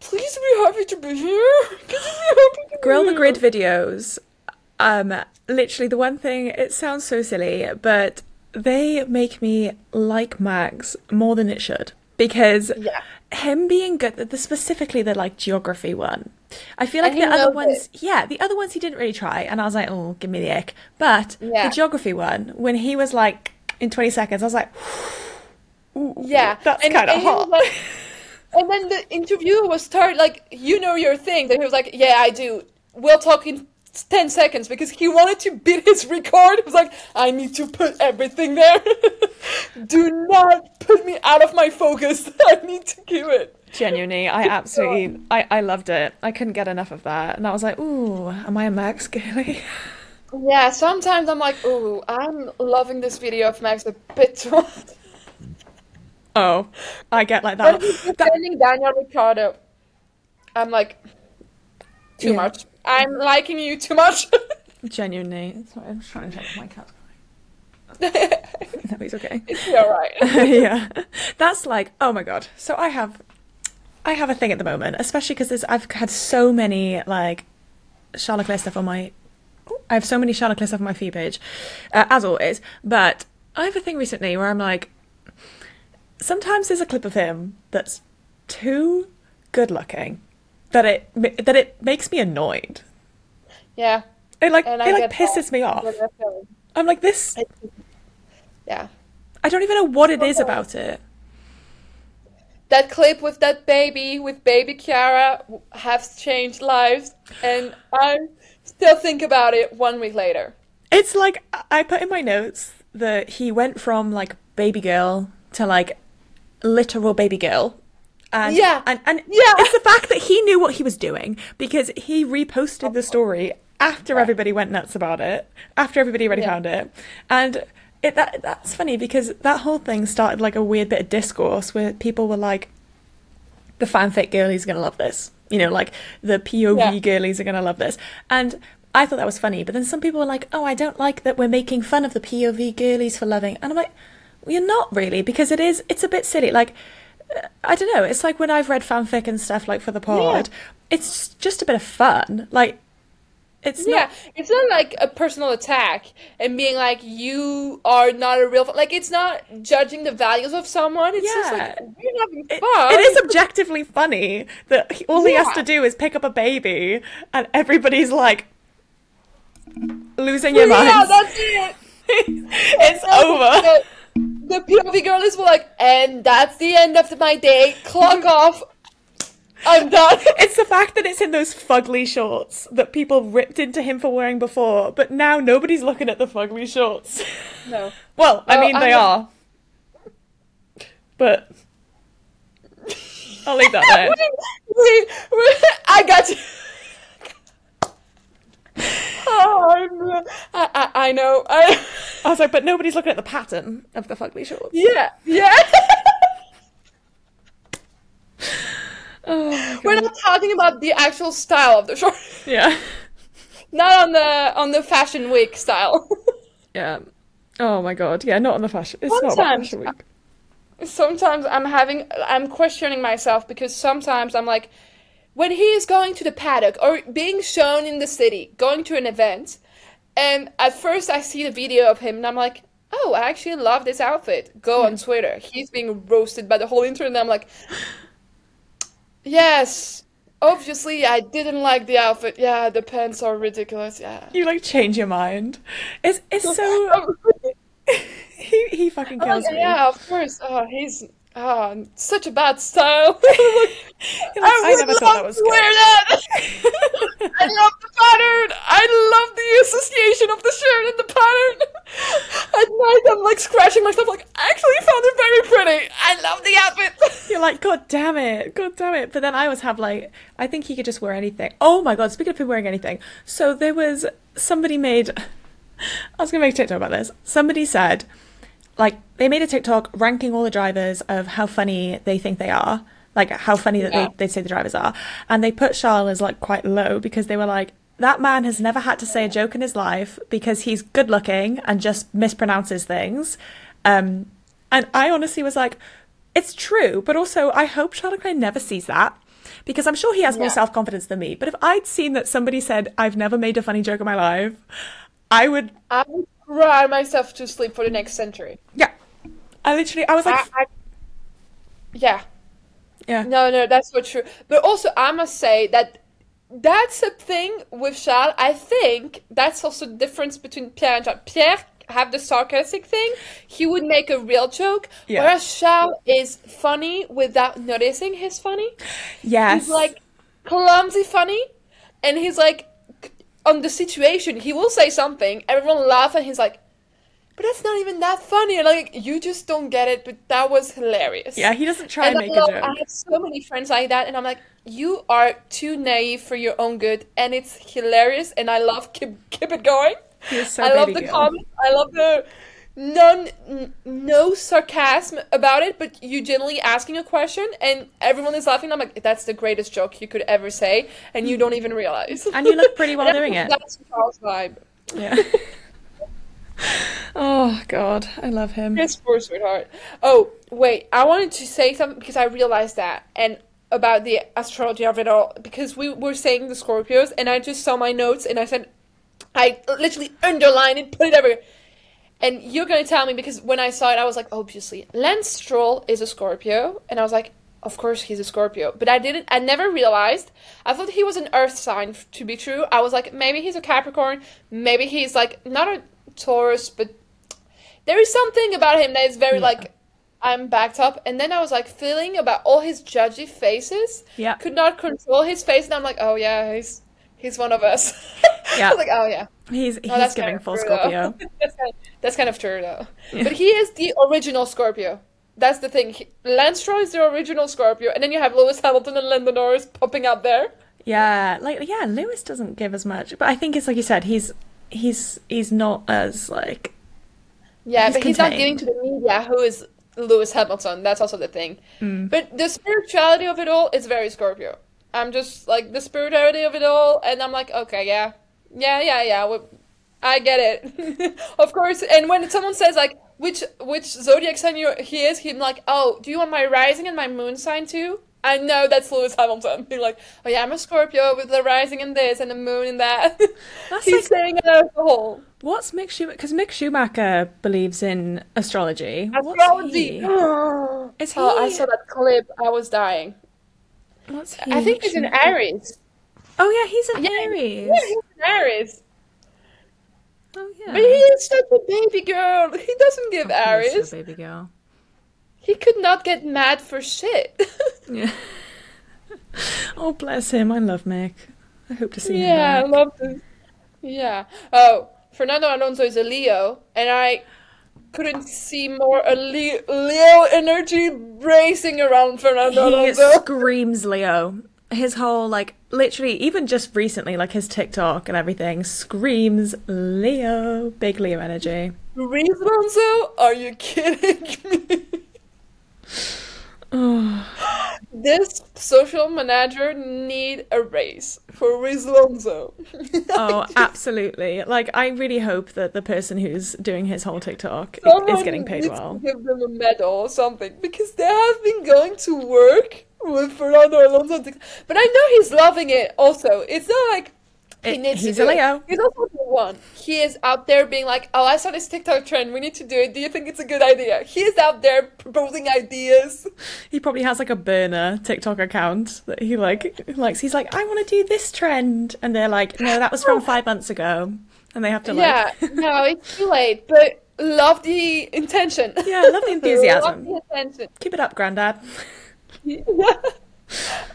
please be happy to be here. Can you be happy to Grill be the? Grid videos. Um, literally the one thing. It sounds so silly, but they make me like Max more than it should because Yeah. Him being good. The specifically the like geography one. I feel like And the other ones, yeah, the other ones he didn't really try, and I was like, oh, give me the ick. But Yeah. the geography one, when he was like in twenty seconds, I was like, ooh, Yeah, that's kind of and hot. like- and then the interviewer was start like, you know your thing. Then he was like, yeah, I do. We'll talk in 10 seconds because he wanted to beat his record. He was like, I need to put everything there. do not put me out of my focus. I need to keep it. Genuinely, I absolutely, I, I loved it. I couldn't get enough of that. And I was like, ooh, am I a Max Gailey? Yeah, sometimes I'm like, ooh, I'm loving this video of Max a bit too much. Oh, I get like that. When he's defending Daniel Ricciardo, I'm like, too Yeah. much. I'm liking you too much. Genuinely. Sorry, I'm just trying to check if my cat's. No, he's okay. it's alright. yeah, that's like, oh my god. So I have, I have a thing at the moment, especially because I've had so many like Charles Leclerc stuff on my, I have so many Charles Leclerc stuff on my feed page, uh, as always. But I have a thing recently where I'm like, sometimes there's a clip of him that's too good looking that it that it makes me annoyed. Yeah. It like And it like pisses that. me off. get that feeling. I'm like this. Yeah. I don't even know what it is about it. That clip with that baby, with baby Kiara, has changed lives, and I still think about it one week later. It's like I put in my notes that he went from like baby girl to like literal baby girl. And, Yeah. and and Yeah. it's the fact that he knew what he was doing because he reposted the story after everybody went nuts about it, after everybody already Yeah. found it, and it that that's funny because that whole thing started like a weird bit of discourse where people were like, the fanfic girlies are gonna love this, you know, like the POV Yeah. girlies are gonna love this, and I thought that was funny, but then some people were like, oh, I don't like that we're making fun of the POV girlies for loving, and I'm like, well, you're not really because it is it's a bit silly, like. I don't know. It's like when I've read fanfic and stuff like for the pod. It's just a bit of fun. Like it's Yeah, not it's not like a personal attack and being like you are not a real like it's not judging the values of someone. It's just like Yeah. we're having It- fun. it is objectively funny that he, all he has to do is pick up a baby and everybody's like losing your mind. Yeah, minds. that's it. it's over. The, the POV girlies were like, and that's the end of my day. Clock off. I'm done. It's the fact that it's in those fugly shorts that people ripped into him for wearing before, but now nobody's looking at the fugly shorts. No. Well, I mean they I'm- are. But I'll leave that there. I got you. Oh, I, I, I know. I, I was like, but nobody's looking at the pattern of the fugly shorts. yeah, yeah. Oh, We're not talking about the actual style of the short, yeah. not on the on the fashion week style. Yeah. Oh my god. Yeah, not on the fashion. It's not Sometimes- fashion week. sometimes I'm having I'm questioning myself because sometimes I'm like when he is going to the paddock or being shown in the city, going to an event, and at first I see the video of him and I'm like, oh, I actually love this outfit. Go on hmm. Twitter. He's being roasted by the whole internet. I'm like, yes, obviously I didn't like the outfit. Yeah, the pants are ridiculous. Yeah. You like change your mind. It's it's so he he fucking like, kills me. yeah, of course. Oh, he's oh, such a bad style. Like, I would never thought that was good. wear that. I love the pattern. I love the association of the shirt and the pattern. At night, I'm like scratching myself. Like, I actually found it very pretty. I love the outfit. You're like, God damn it, God damn it. But then I always have like, I think he could just wear anything. Oh my god, speaking of him wearing anything. So there was somebody made, I was going to make a TikTok about this. Somebody said, like, they made a TikTok ranking all the drivers of how funny they think they are. Like, how funny that Yeah. they, they say the drivers are. And they put Charles as like quite low because they were like, that man has never had to say a joke in his life because he's good looking and just mispronounces things. Um, and I honestly was like, it's true, but also I hope Charles Leclerc never sees that because I'm sure he has more Yeah. self confidence than me. But if I'd seen that somebody said, I've never made a funny joke in my life, I would, I would cry myself to sleep for the next century. yeah. I literally, I was like, I, I, yeah. yeah. No, no, that's so true. But also, I must say that that's a thing with Charles. I think that's also the difference between Pierre and Charles. Pierre have the sarcastic thing, he would make a real joke. Yeah. Whereas Shao is funny without noticing he's funny. Yes. He's like clumsy funny, and he's like on the situation. He will say something, everyone laugh, and he's like, "But that's not even that funny." Like, you just don't get it. But that was hilarious. yeah, he doesn't try and, I, make a joke. I have so many friends like that, and I'm like, you are too naive for your own good, and it's hilarious, and I love keep keep it going. He is so I love the girl. comments. I love the none, n- no sarcasm about it, but you genuinely asking a question, and everyone is laughing. I'm like, that's the greatest joke you could ever say, and you don't even realize. And you look pretty well doing it. That's Charles' vibe. Yeah. oh god, I love him. His poor sweetheart. Oh, wait. I wanted to say something because I realized that and about the astrology of it all because we were saying the Scorpios and I just saw my notes and I said I literally underlined it, put it everywhere. And you're gonna tell me because when I saw it, I was like, obviously, Lance Stroll is a Scorpio, and I was like, of course he's a Scorpio. But I didn't. I never realized. I thought he was an Earth sign to be true. I was like, maybe he's a Capricorn. Maybe he's like not a Taurus, but there is something about him that is very Yeah. like I'm backed up. And then I was like feeling about all his judgy faces. Yeah. Could not control his face, and I'm like, oh yeah, he's he's one of us. Yeah. I was like, oh yeah. He's he's giving kind of full true. Scorpio. that's, kind of, that's kind of true though. But he is the original Scorpio. That's the thing. He, Lance Stroll is the original Scorpio, and then you have Lewis Hamilton and Lando Norris popping up there. Yeah, like yeah, Lewis doesn't give as much, but I think it's like you said, he's he's he's not as like Yeah, He's but he's not contained. giving to the media who is Lewis Hamilton. That's also the thing. mm, But the spirituality of it all is very Scorpio. I'm just like the spirituality of it all, and I'm like, okay, yeah, yeah, yeah, yeah. we- I get it, of course. And when someone says like which which zodiac sign you he is, he's like, oh, do you want my rising and my moon sign too? I know that's Lewis Hamilton. Being like, oh yeah, I'm a Scorpio with the rising in this and the moon in that. That's He's like- saying it as a whole. what's Mick Schumacher? Because Mick Schumacher believes in astrology. Astrology. Oh, he? oh, Is he? I saw that clip. I was dying. What's he? I think he's an Aries. Oh yeah, he's an Yeah, Aries. Yeah, he's an Aries. Oh yeah. But he is such a baby girl. He doesn't give Oh, Aries. a baby girl. He could not get mad for shit. Yeah. oh bless him. I love Mick. I hope to see him. yeah, I love this. Yeah. Oh, Fernando Alonso is a Leo, and I couldn't see more a Le- Leo energy racing around Fernando He Alonso. screams Leo. His whole like literally even just recently like his TikTok and everything screams Leo. Big Leo energy. Reese Alonso? Are you kidding me? This social manager need a race for Reese Alonso. oh absolutely. Like I really hope that the person who's doing his whole TikTok Someone is getting paid needs well. To give them a medal or something because they have been going to work with Fernando Alonso. But I know he's loving it. Also, it's not like he eh, It- needs he's to a do it. Leo. He's also the one. He is out there being like, "Oh, I saw this TikTok trend. We need to do it. Do you think it's a good idea?" He is out there proposing ideas. He probably has like a burner TikTok account that he like likes. He's like, I want to do this trend, and they're like, No, that was from five months ago, and they have to like, yeah, no, it's too late. But love the intention. Yeah, love the enthusiasm. love the intention. keep it up, Grandad.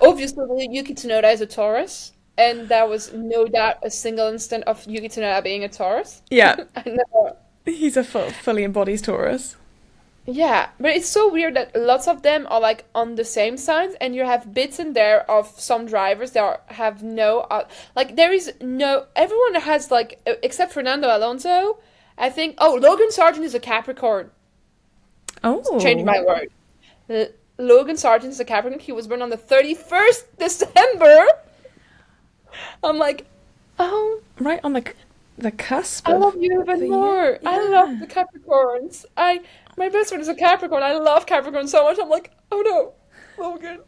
Obviously, Yuki Tsunoda is a Taurus, and there was no doubt a single instant of Yuki Tsunoda being a Taurus. Yeah, I know. he's a fu- fully embodies Taurus. Yeah, but it's so weird that lots of them are like on the same signs, and you have bits in there of some drivers that are, have no uh, like there is no everyone has like except Fernando Alonso. I think oh Logan Sargeant is a Capricorn. Oh, Change my word. L- Logan Sargeant is a Capricorn. He was born on the thirty first December. I'm like, oh, right on the the cusp. I love you even the more. year. I love the Capricorns. I my best friend is a Capricorn. I love Capricorn so much. I'm like, oh no, oh, Logan.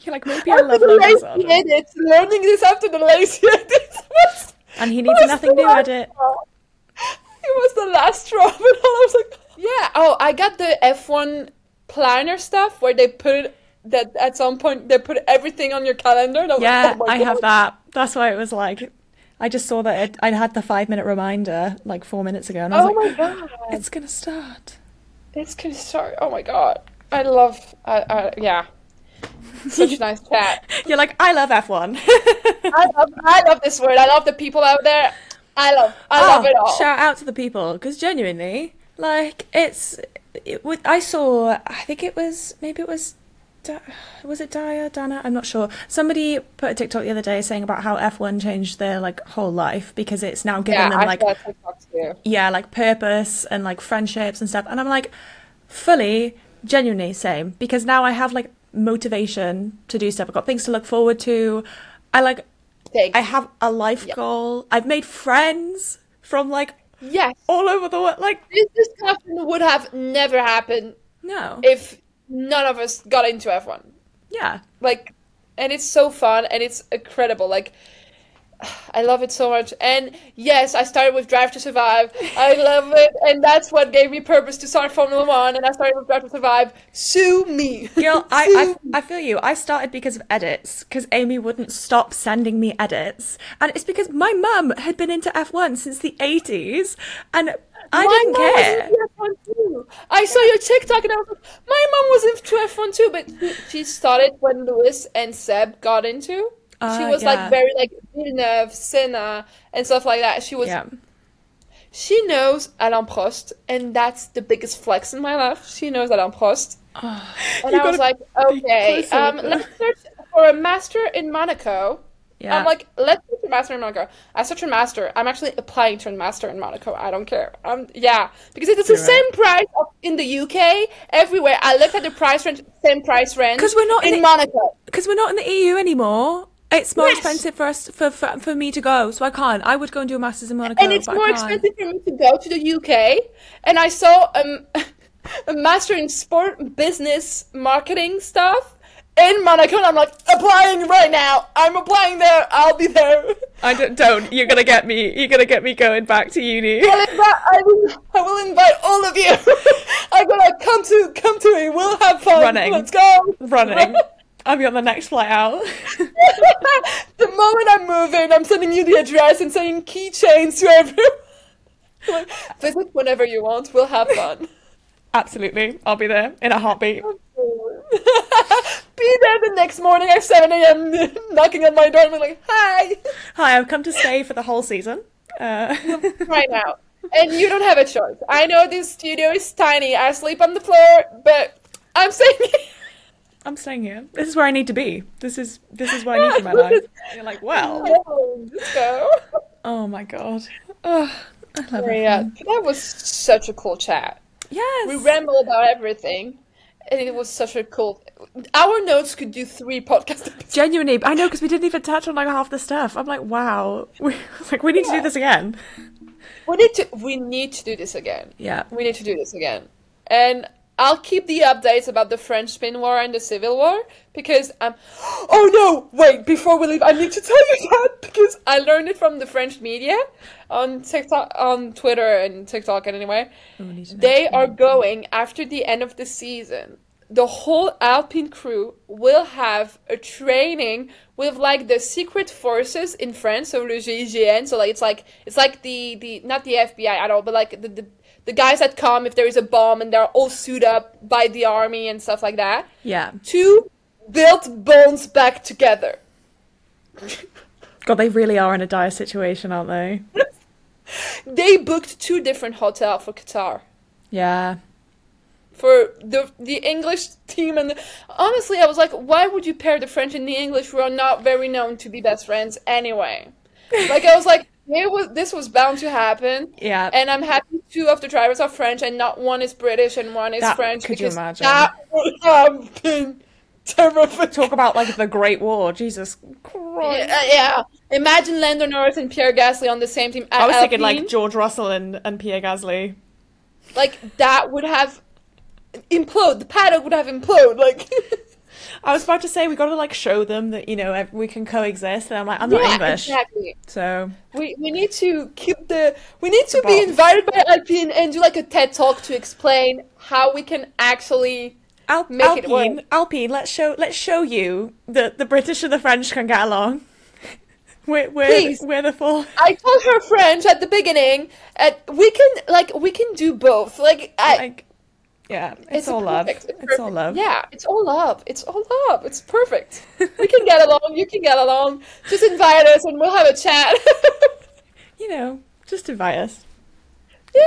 You're like maybe I After love the Lacy edits, learning this after the Lacy edits was. and he needs nothing new last edit. It was the last straw, and I was like, yeah. Oh, I got the F1 planner stuff where they put that at some point they put everything on your calendar. And I was Yeah, like, oh I have that. That's why it was like, I just saw that it, I had the five minute reminder like four minutes ago, and I was Oh like, my ah, god. it's gonna start. It's gonna start. Oh my god. I love. I, I, yeah. Such a nice chat. You're like, I love F1. I love. I love this word. I love the people out there. I love. I oh, love it all. Oh, Shout out to the people because genuinely, like, it's. It, I saw. I think it was maybe it was. Was it Daya Dana? I'm not sure. Somebody put a TikTok the other day saying about how F1 changed their like whole life because it's now giving yeah, them I like yeah, like purpose and like friendships and stuff. And I'm like, fully, genuinely same because now I have like motivation to do stuff. I've got things to look forward to. I like, Take. I have a life goal. I've made friends from like yes. all over the world. Like, This discussion would have never happened no, if none of us got into F1. yeah, Like, and it's so fun and it's incredible. Like, I love it so much. And yes, I started with Drive to Survive. I love it, and that's what gave me purpose to start Formula One. And I started with Drive to Survive. Sue me, Girl, I, I, I feel you. I started because of edits, because Amy wouldn't stop sending me edits. And it's because my mum had been into F1 since the 80s, and I My didn't care. into F1 too. I saw your TikTok and I was like, my mom was into F1 too, but she- she started when Lewis and Seb got into. she Ah, was yeah. like very like Villeneuve, Senna, and stuff like that. She was Yeah. she knows Alain Prost, and that's the biggest flex in my life. She knows Alain Prost, and I was like, okay, um, let's search for a master in Monaco. Yeah. I'm like, let's search a master in Monaco. I search a master. I'm actually applying to a master in Monaco. I don't care. Um, yeah, because it's the right. same price in the UK everywhere. I looked at the price range, same price range. Because we're not in in the- Monaco. because we're not in the EU anymore. It's more Yes. expensive for us for, for for me to go, so I can't. I would go and do a masters in Monaco, and it's more expensive for me to go to the UK. And I saw um, a master in sport business marketing stuff in Monaco. And I'm like, applying right now. I'm applying there. I'll be there. I don't, don't. You're gonna get me. You're gonna get me going back to uni. I'll invite- I will, I will invite all of you. I'm gonna come to come to me. We'll have fun. Running. Let's go. Running. I'll be on the next flight out. the moment I'm moving, I'm sending you the address and sending keychains to everyone. Visit whenever you want. We'll have fun. Absolutely, I'll be there in a heartbeat. Be there the next morning at 7 a.m. knocking on my door and be like, hi, Hi, I've come to stay for the whole season. Uh, right now. And you don't have a choice. I know this studio is tiny. I sleep on the floor, but I'm saying I'm staying here. This is where I need to be. This is this is what I need in my life. You're like, well, Let's go. oh my god. Oh, I love it. Yeah, that was such a cool chat. Yes. We rambled about everything, and it was such a cool. Our notes could do three podcast episodes. Genuinely, I know because we didn't even touch on like half the stuff. I'm like, wow. We, like, we need to do this again. We need to. We need to do this again. Yeah. We need to do this again. And I'll keep the updates about the French Spin War and the Civil War because I'm. Oh no! Wait, before we leave, I need to tell you that because I learned it from the French media on TikTok, on Twitter and TikTok, and anyway. we need to know. They are going after the end of the season. The whole Alpine crew will have a training with like the secret forces in France, so le GIGN. So like it's like it's like the the not the FBI at all, but like the, the the guys that come if there is a bomb and they're all suited up by the army and stuff like that Yeah. to build bones back together. God, they really are in a dire situation, aren't they? They booked two different hotels for Qatar. Yeah. for the the English team and honestly I was like why would you pair the French and the English who are not very known to be best friends anyway like I was like it was this was bound to happen Yeah. and I'm happy two of the drivers are French and not one is British and one is That- French could you imagine? that would have been terrific Talk about like the Great War. Jesus Christ. yeah, yeah. imagine Lando Norris and Pierre Gasly on the same team I was thinking Alpine. like George Russell and, and Pierre Gasly. like that would have implode the paddock would have implode like I was about to say we got to like show them that you know we can coexist, and I'm like I'm not Yeah, English, exactly so We we need to keep the we need to be invited by Alpine and do like a TED talk to explain how we can actually Al- Make it Alpine, work. Alpine. Let's show let's show you that the British and the French can get along. We're we're, Please. we're the full. I told her French at the beginning, and we can like we can do both. Like I, Like, yeah, it's, all love. perfect. It's all perfect. love. Yeah, it's all love. It's all love. It's perfect. we can get along. You can get along. Just invite us, and we'll have a chat. You know, just invite us. yeah,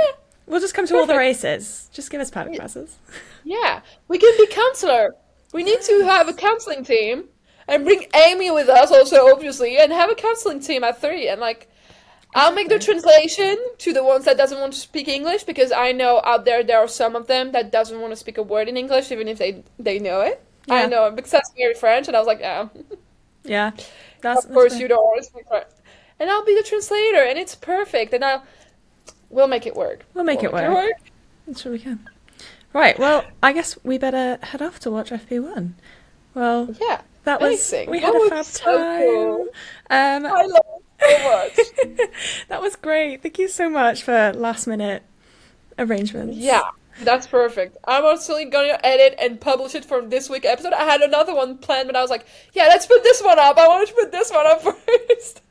We'll just come to all the races. Just give us paddock passes. yeah. We can be counselor. We need to have a counseling team, and bring Amy with us also, obviously, and have a counseling team at three. And like, I'll make the translation to the ones that doesn't want to speak English because I know out there there are some of them that doesn't want to speak a word in English even if they they know it. I Yeah. know because that's very French, and I was like, yeah. Yeah, that's of course that's you don't want to speak French. And I'll be the translator, and it's perfect. And I'll we'll make it work. We'll make it work. I'm sure we can. Right. Well, I guess we better head off to watch FP1. Well, Yeah, that was amazing. we That had a was fab so time. cool. Um, I love it so much. that was great. Thank you so much for last minute arrangements. yeah, that's perfect. I'm actually gonna edit and publish it for this week episode. I had another one planned, but I was like, yeah, let's put this one up. I wanted to put this one up first.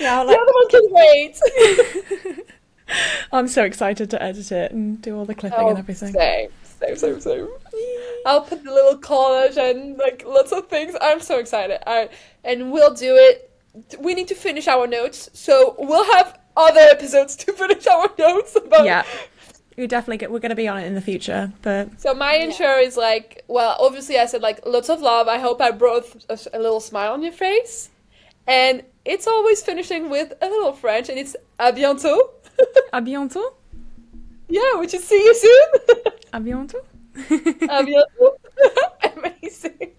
Yeah, the other one can wait. I'm so excited to edit it and do all the clipping Oh, and everything. Same, same, same, same. I'll put the little collage and like lots of things. I'm so excited. I and we'll do it. We need to finish our notes, so we'll have other episodes to finish our notes about. Yeah, we definitely get. We're going to be on it in the future, but So my intro is like, well, obviously I said like lots of love. I hope I brought a, a little smile on your face, and it's always finishing with a little French, and it's à bientôt. à bientôt. yeah, we should see you soon. À bientôt. à bientôt. Amazing.